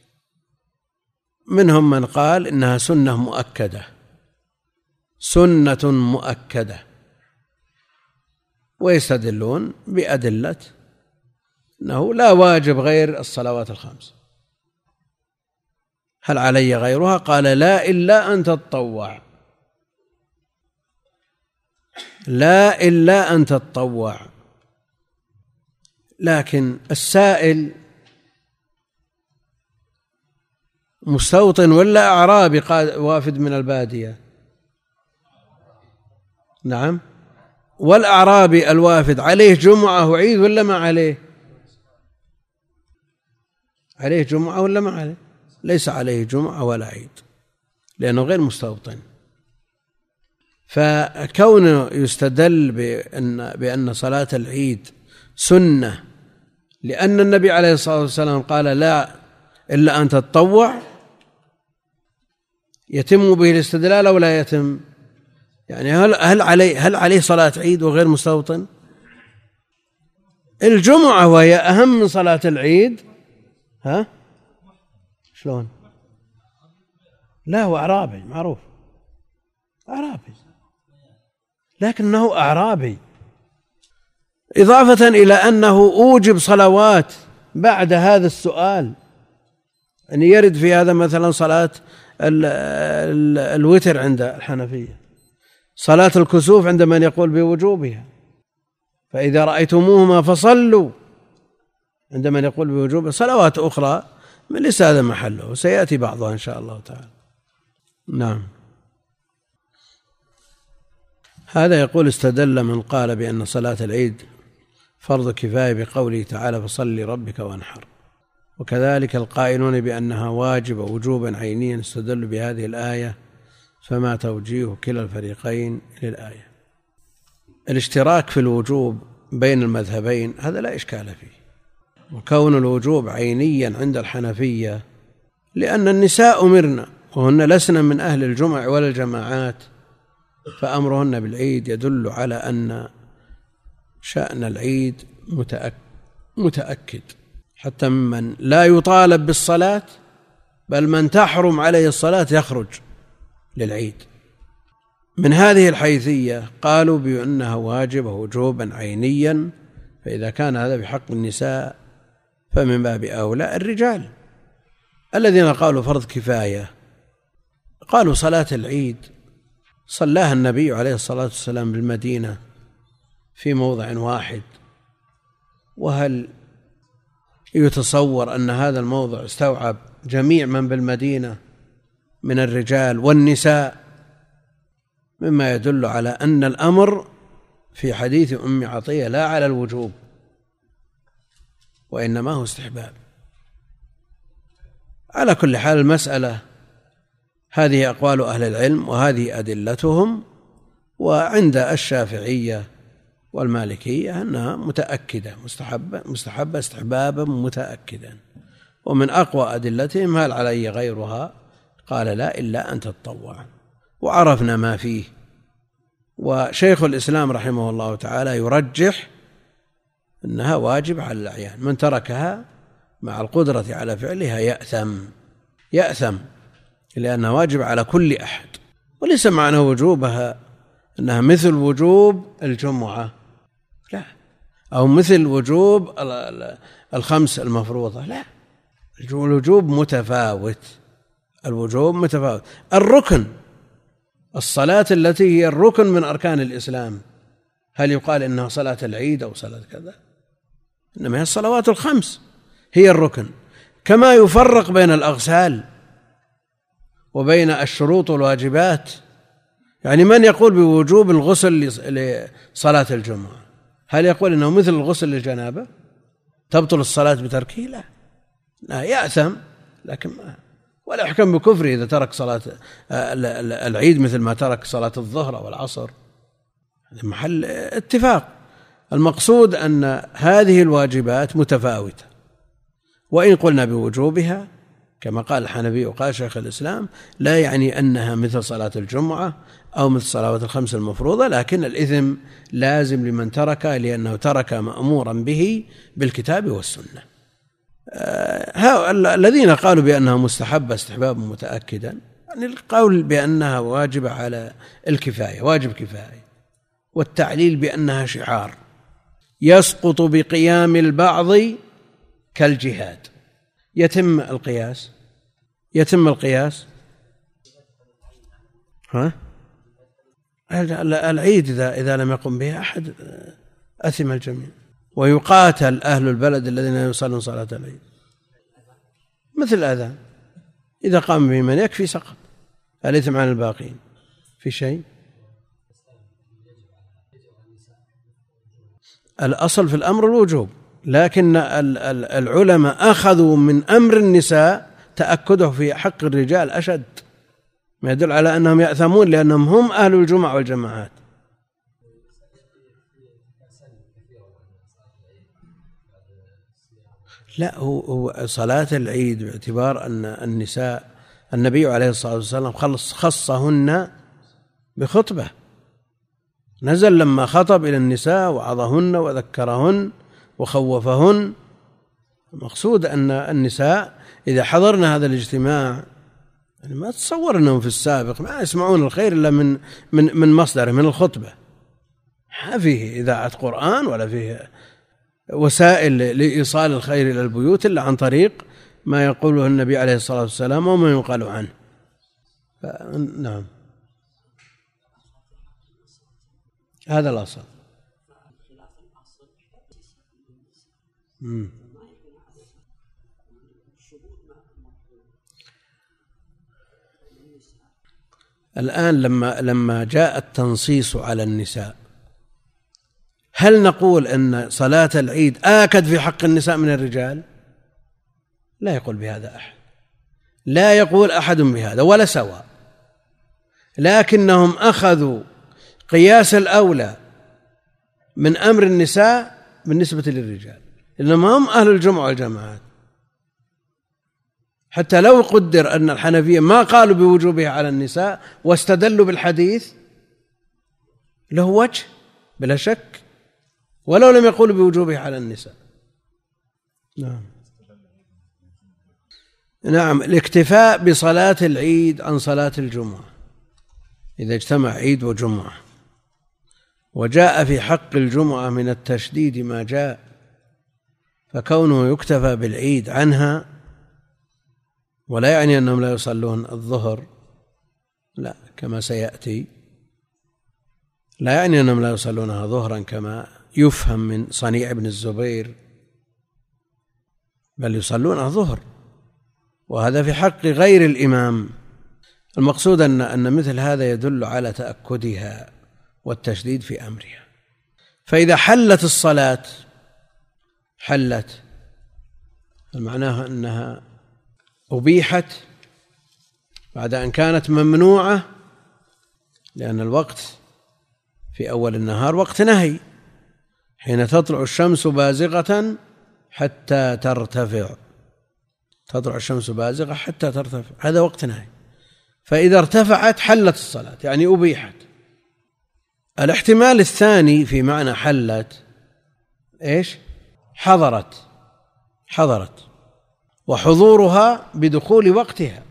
منهم من قال إنها سنة مؤكدة. سنة مؤكدة. ويستدلون بأدلة إنه لا واجب غير الصلوات الخمس. هل علي غيرها؟ قال لا إلا أن تتطوع. لا إلا أن تتطوع. لكن السائل مستوطن ولا أعرابي وافد من البادية؟ نعم. والأعرابي الوافد عليه جمعة وعيد ولا ما عليه؟ عليه جمعة ولا ما عليه؟ ليس عليه جمعة ولا عيد لأنه غير مستوطن. فكونه يستدل بأن بأن صلاة العيد سنة لأن النبي عليه الصلاة والسلام قال لا إلا أن تتطوع يتم به الاستدلال أو لا يتم؟ يعني هل هل عليه هل عليه صلاة عيد وغير مستوطن؟ الجمعة وهي أهم من صلاة العيد ها؟ شلون؟ لا هو أعرابي معروف. أعرابي. لكنه أعرابي. إضافة إلى أنه أوجب صلوات بعد هذا السؤال. أن يرد في هذا مثلا صلاة ال ال الوتر عند الحنفية. صلاة الكسوف عند من يقول بوجوبها. فإذا رأيتموهما فصلوا. عند من يقول بوجوبها صلوات أخرى ليس هذا محله. سيأتي بعضها إن شاء الله تعالى. نعم. هذا يقول استدل من قال بأن صلاة العيد فرض كفاية بقوله تعالى فصل لربك وانحر. وكذلك القائلون بأنها واجبة وجوبا عينيا استدلوا بهذه الآية فما توجيه كلا الفريقين للآية. الاشتراك في الوجوب بين المذهبين هذا لا إشكال فيه. وكون الوجوب عينيا عند الحنفية لأن النساء أمرن وهن لسن من أهل الجمع ولا الجماعات فأمرهن بالعيد يدل على أن شأن العيد متأكد. حتى ممن لا يطالب بالصلاة بل من تحرم عليه الصلاة يخرج للعيد. من هذه الحيثية قالوا بأنها واجبة وجوبا عينيا فإذا كان هذا بحق النساء فمن باب أولى الرجال. الذين قالوا فرض كفاية قالوا صلاة العيد. صلاها النبي عليه الصلاة والسلام بالمدينة في موضع واحد. وهل يتصور أن هذا الموضع استوعب جميع من بالمدينة من الرجال والنساء؟ مما يدل على أن الأمر في حديث أم عطية لا على الوجوب. وإنما هو استحباب. على كل حال المسألة هذه أقوال أهل العلم وهذه أدلتهم وعند الشافعية والمالكية أنها متأكدة مستحبة مستحبة استحبابا متأكدا. ومن أقوى أدلتهم هل علي غيرها؟ قال لا إلا أن تتطوع. وعرفنا ما فيه. وشيخ الإسلام رحمه الله تعالى يرجح أنها واجب على الأعيان. من تركها مع القدرة على فعلها يأثم. يأثم لأنها واجب على كل أحد. وليس معنى وجوبها أنها مثل وجوب الجمعة. لا. أو مثل وجوب الخمس المفروضة. لا. الوجوب متفاوت. الوجوب متفاوت. الركن الصلاة التي هي الركن من أركان الإسلام. هل يقال إنها صلاة العيد أو صلاة كذا؟ إنما هي الصلوات الخمس هي الركن. كما يفرق بين الأغسال وبين الشروط والواجبات. يعني من يقول بوجوب الغسل لصلاة الجمعة؟ هل يقول إنه مثل الغسل للجنابة؟ تبطل الصلاة بتركه؟ لا. لا يأثم لكن ما ولا يحكم بكفره إذا ترك صلاة العيد مثل ما ترك صلاة الظهر والعصر هذا محل اتفاق. المقصود أن هذه الواجبات متفاوتة. وإن قلنا بوجوبها كما قال الحنفي وقال شيخ الإسلام لا يعني أنها مثل صلاة الجمعة أو مثل الصلوات الخمس المفروضة لكن الإثم لازم لمن ترك لأنه ترك مأمورا به بالكتاب والسنة. آه، الذين قالوا بأنها مستحبة استحبابا متأكدا يعني القول بأنها واجبة على الكفاية واجب كفاية والتعليل بأنها شعار. يسقط بقيام البعض كالجهاد. يتم القياس؟ يتم القياس؟ ها؟ العيد إذا إذا لم يقم به أحد أثم الجميع. ويقاتل أهل البلد الذين يصلون صلاة العيد. مثل الأذان إذا قام به من يكفي سقط. الإثم عن الباقين؟ في شيء؟ الأصل في الأمر الوجوب لكن العلماء أخذوا من أمر النساء تأكده في حق الرجال أشد ما يدل على أنهم يأثمون لأنهم هم أهل الجمع والجماعات. لا هو صلاة العيد باعتبار أن النساء النبي عليه الصلاة والسلام خلص خصهن بخطبة. نزل لما خطب إلى النساء وعظهن وذكرهن وخوفهن. المقصود أن النساء إذا حضرنا هذا الاجتماع يعني ما تصور أنهم في السابق ما يسمعون الخير إلا من من من مصدره من الخطبة. ما فيه إذاعة قرآن ولا فيه وسائل لإيصال الخير إلى البيوت إلا عن طريق ما يقوله النبي عليه الصلاة والسلام وما يقال عنه. نعم. هذا الأصل. الآن لما لما جاء التنصيص على النساء هل نقول أن صلاة العيد آكد في حق النساء من الرجال؟ لا يقول بهذا أحد. لا يقول أحد بهذا ولا سواء. لكنهم أخذوا قياس الأولى من أمر النساء بالنسبة للرجال إنما هم أهل الجمعة والجماعات. حتى لو قدر أن الحنفية ما قالوا بوجوبها على النساء واستدلوا بالحديث له وجه بلا شك ولو لم يقولوا بوجوبها على النساء. نعم. نعم الاكتفاء بصلاة العيد عن صلاة الجمعة. إذا اجتمع عيد وجمعة. وجاء في حق الجمعة من التشديد ما جاء فكونه يكتفى بالعيد عنها ولا يعني أنهم لا يصلون الظهر لا كما سيأتي لا يعني أنهم لا يصلونها ظهرا كما يفهم من صنيع ابن الزبير بل يصلونها ظهر وهذا في حق غير الإمام. المقصود أن أن مثل هذا يدل على تأكدها. والتشديد في أمرها. فإذا حلت الصلاة حلت. معناها أنها أبيحت بعد أن كانت ممنوعة لأن الوقت في أول النهار وقت نهي. حين تطلع الشمس بازغة حتى ترتفع. تطلع الشمس بازغة حتى ترتفع. هذا وقت نهي. فإذا ارتفعت حلت الصلاة يعني أبيحت. الاحتمال الثاني في معنى حلت إيش؟ حضرت حضرت وحضورها بدخول وقتها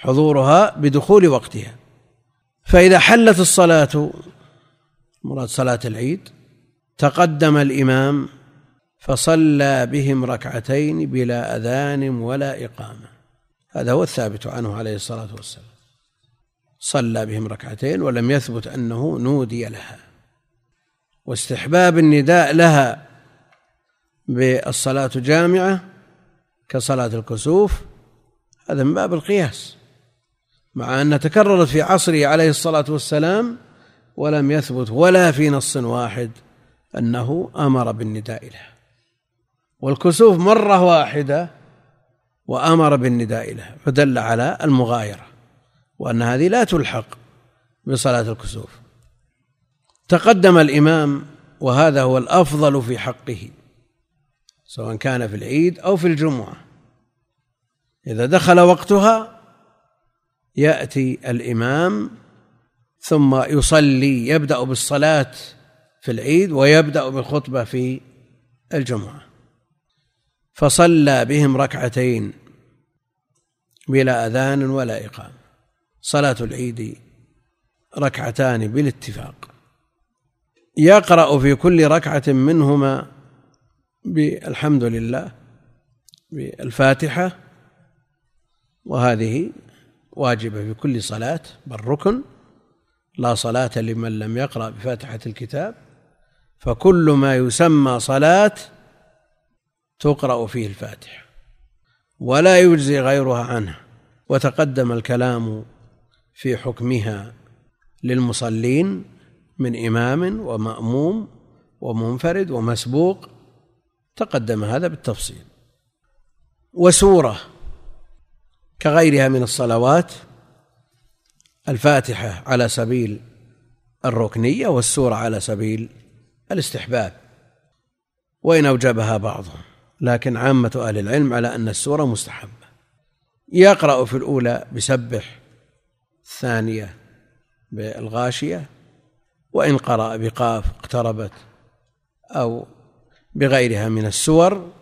حضورها بدخول وقتها. فإذا حلت الصلاة مراد صلاة العيد تقدم الإمام فصلى بهم ركعتين بلا أذان ولا إقامة. هذا هو الثابت عنه عليه الصلاة والسلام. صلى بهم ركعتين ولم يثبت أنه نودي لها. واستحباب النداء لها بالصلاة جامعة كصلاة الكسوف هذا من باب القياس. مع أن تكررت في عصره عليه الصلاة والسلام ولم يثبت ولا في نص واحد أنه أمر بالنداء لها. والكسوف مرة واحدة وأمر بالنداء لها فدل على المغايرة. وأن هذه لا تلحق بصلاة الكسوف. تقدم الإمام وهذا هو الأفضل في حقه سواء كان في العيد أو في الجمعة. إذا دخل وقتها يأتي الإمام ثم يصلي يبدأ بالصلاة في العيد ويبدأ بالخطبة في الجمعة. فصلى بهم ركعتين بلا أذان ولا إقامة. صلاة العيد ركعتان بالاتفاق. يقرأ في كل ركعة منهما بالحمد لله بالفاتحة وهذه واجبة في كل صلاة بل ركن. لا صلاة لمن لم يقرأ بفاتحة الكتاب. فكل ما يسمى صلاة تقرأ فيه الفاتحة ولا يجزي غيرها عنها وتقدم الكلام في حكمها للمصلين من إمام ومأموم ومنفرد ومسبوق تقدم هذا بالتفصيل. وسورة كغيرها من الصلوات الفاتحة على سبيل الركنية والسورة على سبيل الاستحباب وإن أوجبها بعضهم. لكن عامة أهل العلم على أن السورة مستحبة. يقرأ في الأولى بسبح الثانية بالغاشية وإن قرأ بقاف اقتربت أو بغيرها من السور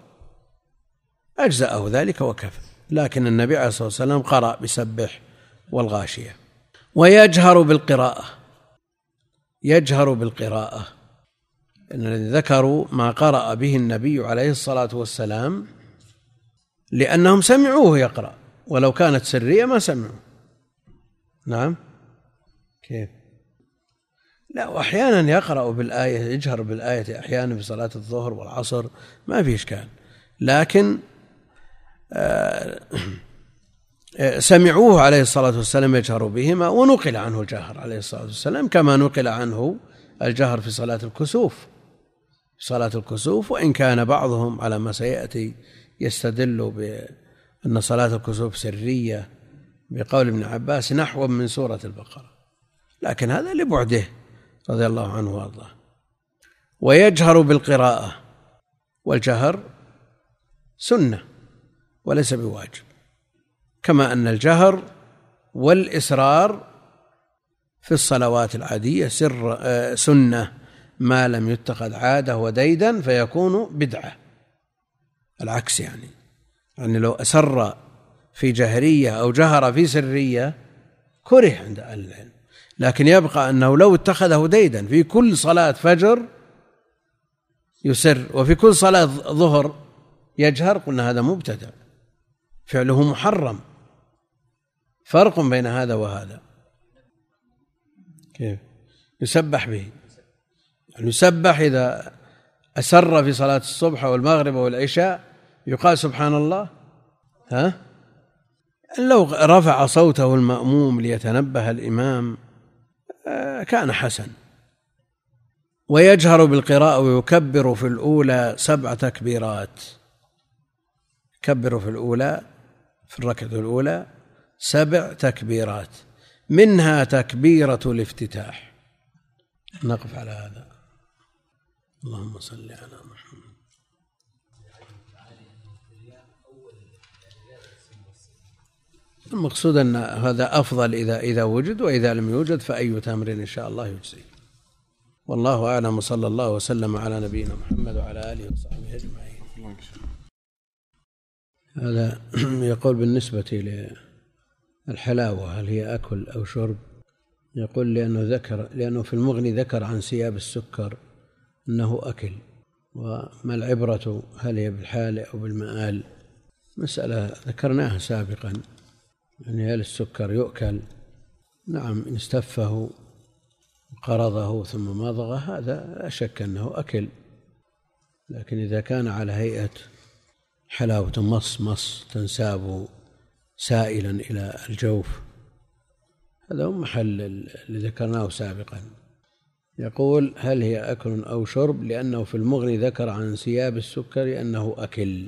أجزأه ذلك وكفى. لكن النبي عليه الصلاة والسلام قرأ بسبح والغاشية. ويجهر بالقراءة يجهر بالقراءة. إن الذي ذكروا ما قرأ به النبي عليه الصلاة والسلام لأنهم سمعوه يقرأ ولو كانت سرية ما سمعوا نعم. كيف؟ لا وأحيانا يقرأ بالآية يجهر بالآية أحيانا في صلاة الظهر والعصر ما في إشكال. لكن آه، سمعوه عليه الصلاة والسلام يجهر بهما ونقل عنه الجهر عليه الصلاة والسلام كما نقل عنه الجهر في صلاة الكسوف. في صلاة الكسوف وإن كان بعضهم على ما سيأتي يستدل بأن صلاة الكسوف سرية بقول ابن عباس نحو من سورة البقرة. لكن هذا لبعده رضي الله عنه وأرضاه. ويجهر بالقراءة. والجهر سنة وليس بواجب. كما أن الجهر والإسرار في الصلوات العادية سر آه، سنة ما لم يتخذ عادة وديدا فيكون بدعة. العكس يعني. يعني لو أسر في جهرية أو جهر في سرية كره عند أهل العلم. لكن يبقى أنه لو اتخذه ديدا في كل صلاة فجر يسر وفي كل صلاة ظهر يجهر قلنا هذا مبتدع. فعله محرم. فرق بين هذا وهذا. كيف؟ يسبح به. يعني يسبح إذا أسر في صلاة الصبح والمغرب والعشاء يقال سبحان الله. ها؟ لو رفع صوته المأموم ليتنبه الإمام آه، كان حسن. ويجهر بالقراءة ويكبر في الأولى سبع تكبيرات. يكبر في الأولى في الركعة الأولى سبع تكبيرات. منها تكبيرة الافتتاح. نقف على هذا. اللهم صل على محمد. المقصود أن هذا أفضل إذا إذا وجد وإذا لم يوجد فأي تمر إن شاء الله يجزي. والله أعلم وصلى الله وسلم على نبينا محمد وعلى آله وصحبه أجمعين. هذا يقول بالنسبة للحلاوة هل هي أكل أو شرب؟ يقول لأنه ذكر لأنه في المغني ذكر عن سياب السكر أنه أكل. وما العبرة هل هي بالحال أو بالمآل؟ مسألة ذكرناها سابقا. يعني هل السكر يؤكل؟ نعم إن استفه قرضه ثم مضغه هذا لا شك أنه أكل. لكن إذا كان على هيئة حلاوة مص مص تنساب سائلا إلى الجوف هذا هو محل اللي ذكرناه سابقا. يقول هل هي أكل أو شرب؟ لأنه في المغني ذكر عن سياب السكر أنه أكل.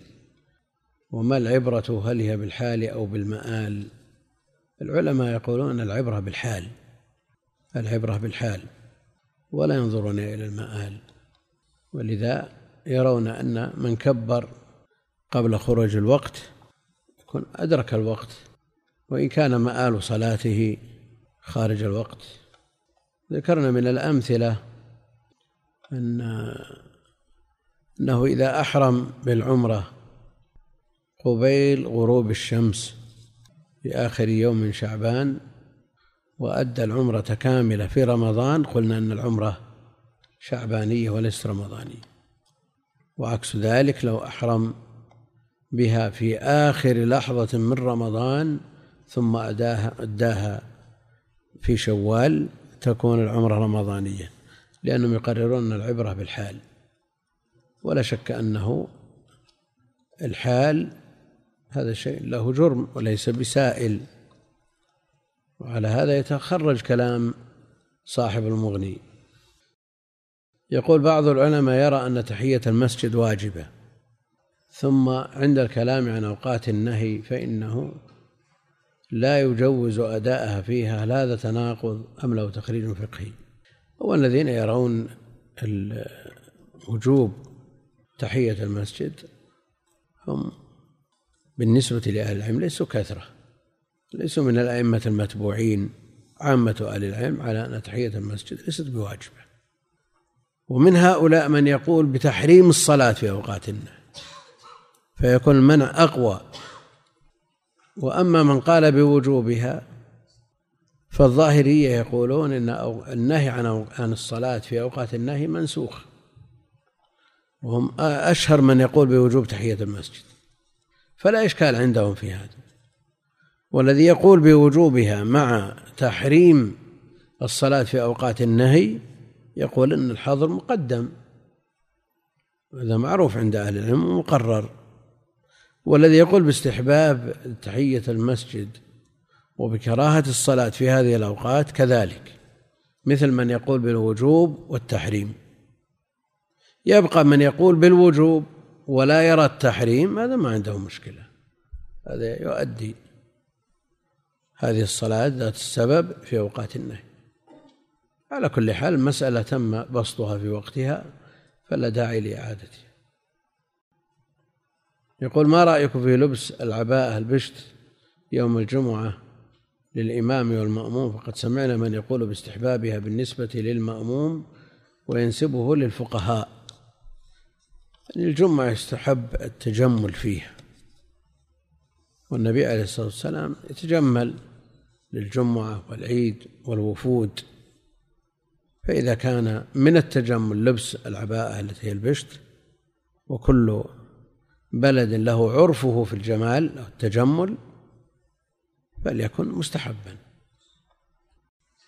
وما العبرة هل هي بالحال أو بالمآل؟ العلماء يقولون العبرة بالحال العبرة بالحال ولا ينظرون إلى المآل. ولذا يرون أن من كبر قبل خروج الوقت يكون أدرك الوقت وإن كان مآل صلاته خارج الوقت. ذكرنا من الأمثلة أن أنه إذا أحرم بالعمرة قبيل غروب الشمس في آخر يوم من شعبان وأدى العمرة كاملة في رمضان قلنا أن العمرة شعبانية وليست رمضانية. وعكس ذلك لو أحرم بها في آخر لحظة من رمضان ثم أداها أداها في شوال تكون العمرة رمضانية لأنهم يقررون العبرة بالحال. ولا شك أنه الحال هذا شيء له جرم وليس بسائل. وعلى هذا يتخرج كلام صاحب المغني. يقول بعض العلماء يرى أن تحية المسجد واجبة ثم عند الكلام عن أوقات النهي فإنه لا يجوز أداءها فيها لا هذا تناقض أم له تخريج فقهي؟ والذين يرون وجوب تحية المسجد هم بالنسبة لأهل العلم ليسوا كثرة ليسوا من الأئمة المتبوعين عامة أهل العلم على أن تحية المسجد ليست بواجبة. ومن هؤلاء من يقول بتحريم الصلاة في أوقات النهي فيكون المنع أقوى. وأما من قال بوجوبها فالظاهرية يقولون إن النهي عن عن الصلاة في أوقات النهي منسوخ. وهم أشهر من يقول بوجوب تحية المسجد. فلا إشكال عندهم في هذا. والذي يقول بوجوبها مع تحريم الصلاة في أوقات النهي يقول أن الحظر مقدم. هذا معروف عند أهل العلم ومقرر. والذي يقول باستحباب تحية المسجد وبكراهة الصلاة في هذه الأوقات كذلك مثل من يقول بالوجوب والتحريم. يبقى من يقول بالوجوب ولا يرى التحريم هذا ما عنده مشكلة. هذا يؤدي هذه الصلاة ذات السبب في أوقات النهي. على كل حال المسألة تم بسطها في وقتها فلا داعي لإعادتها. يقول ما رأيكم في لبس العباءة البشت يوم الجمعة للإمام والمأموم؟ فقد سمعنا من يقول باستحبابها بالنسبة للمأموم وينسبه للفقهاء. الجمعة يستحب التجمل فيها والنبي عليه الصلاة والسلام يتجمل للجمعة والعيد والوفود. فإذا كان من التجمل لبس العباءة التي هي البشت وكل بلد له عرفه في الجمال أو التجمل فليكن مستحبا.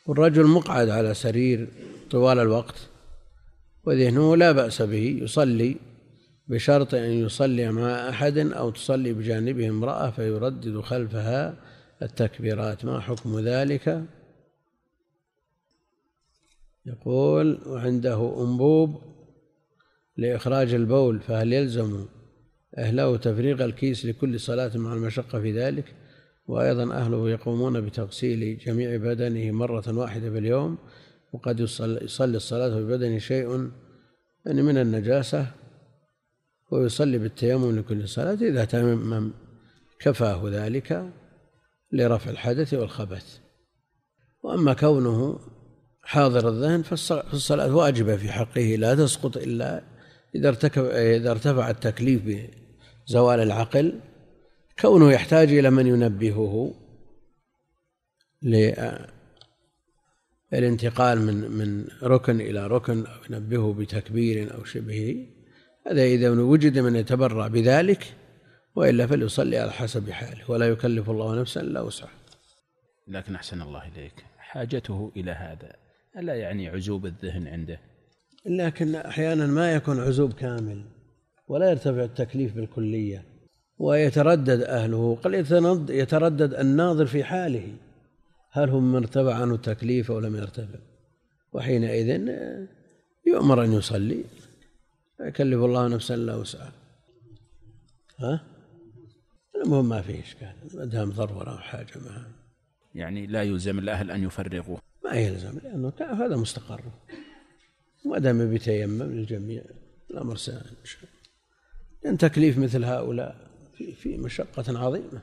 والرجل مقعد على سرير طوال الوقت وذهنه لا بأس به يصلي بشرط أن يصلي مع أحد أو تصلي بجانبه امرأة فيردد خلفها التكبيرات. ما حكم ذلك؟ يقول وعنده أنبوب لإخراج البول فهل يلزم أهله تفريغ الكيس لكل صلاة مع المشقة في ذلك؟ وأيضا أهله يقومون بتغسيل جميع بدنه مرة واحدة في اليوم وقد يصلي الصلاة في بدنه شيء يعني من النجاسة. ويصلي بالتيمم لكل صلاة إذا تمم كفاه ذلك لرفع الحدث والخبث. وأما كونه حاضر الذهن فالصلاة واجبة في حقه لا تسقط إلا إذا ارتكب إذا ارتفع التكليف بزوال العقل. كونه يحتاج إلى من ينبهه للانتقال من من ركن إلى ركن أو ينبهه بتكبير أو شبهه هذا إذا وجد من يتبرع بذلك وإلا فليصلي على حسب حاله ولا يكلف الله نفسا إلا وسعها. لكن أحسن الله إليك. حاجته إلى هذا ألا يعني عزوب الذهن عنده؟ لكن أحيانا ما يكون عزوب كامل ولا يرتفع التكليف بالكلية ويتردد أهله. قد يتردد الناظر في حاله هل هم من ارتفع عنه التكليف أو لم يرتفع؟ وحينئذ يؤمر أن يصلي. لا يكلف الله نفسا إلا وسعها. ها؟ المهم ما فيه إشكال. ما دام ضرورة أو حاجة معها يعني لا يلزم الأهل أن يفرغوا ما يلزم لأنه هذا مستقر. ما دام بيتيمم للجميع الأمر سهل إن شاء الله. لأن تكليف مثل هؤلاء في في مشقة عظيمة.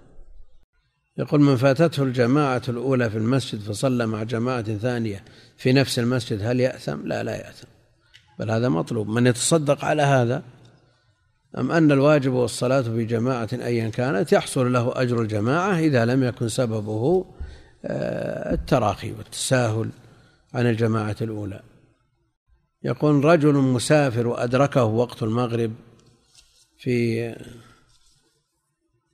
يقول من فاتته الجماعة الأولى في المسجد فصلى مع جماعة ثانية في نفس المسجد هل يأثم؟ لا لا يأثم. بل هذا مطلوب. من يتصدق على هذا أم أن الواجب والصلاة في جماعة أيا كانت يحصل له أجر الجماعة إذا لم يكن سببه آه، التراخي والتساهل عن الجماعة الأولى. يقول رجل مسافر وأدركه وقت المغرب في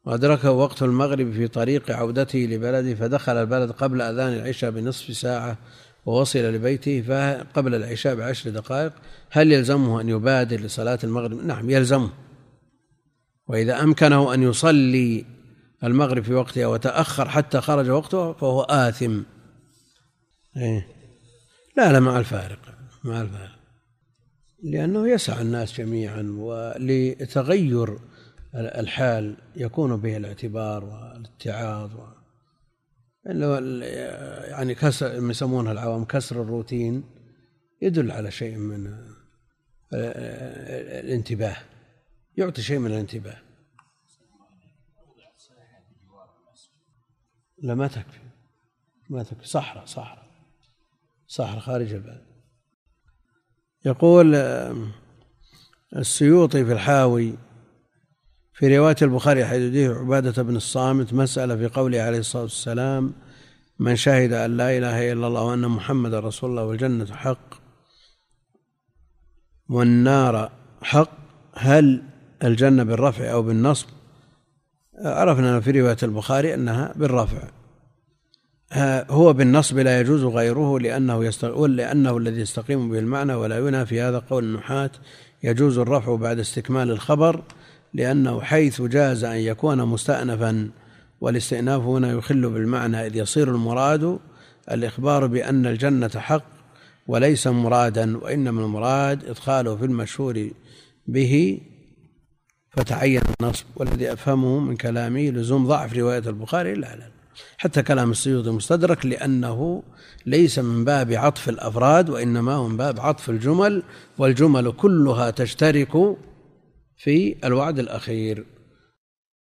وأدركه وقت المغرب في طريق عودته لبلده فدخل البلد قبل أذان العشاء بنصف ساعة ووصل لبيته قبل العشاء بعشر دقائق هل يلزمه أن يبادر لصلاة المغرب؟ نعم يلزمه وإذا أمكنه أن يصلي المغرب في وقتها وتأخر حتى خرج وقته فهو آثم إيه؟ لا لا مع الفارق مع الفارق لأنه يسع الناس جميعا ولتغير الحال يكون به الاعتبار والاتعاظ و يعني كسر يسمونها العوام كسر الروتين يدل على شيء من الانتباه. يعطي شيء من الانتباه. لا ما تكفي. ما تكفي. صحراء صحراء. صحراء خارج البلد. يقول السيوطي في الحاوي في رواية البخاري حيث يديه عبادة بن الصامت مسألة في قوله عليه الصلاة والسلام من شهد أن لا إله إلا الله وأن محمد رسول الله والجنة حق والنار حق هل الجنة بالرفع أو بالنصب؟ عرفنا في رواية البخاري أنها بالرفع. هو بالنصب لا يجوز غيره لأنه لأنه الذي يستقيم به المعنى ولا ينافي هذا قول النحاة يجوز الرفع بعد استكمال الخبر لأنه حيث جاز أن يكون مستأنفا والاستئناف هنا يخل بالمعنى إذ يصير المراد الإخبار بأن الجنة حق وليس مرادا وإنما المراد إدخاله في المشهور به. فتعين النصب والذي أفهمه من كلامي لزوم ضعف رواية البخاري. لا لا حتى كلام السيوطي مستدرك لأنه ليس من باب عطف الأفراد وإنما من باب عطف الجمل والجمل كلها تشترك في الوعد الأخير.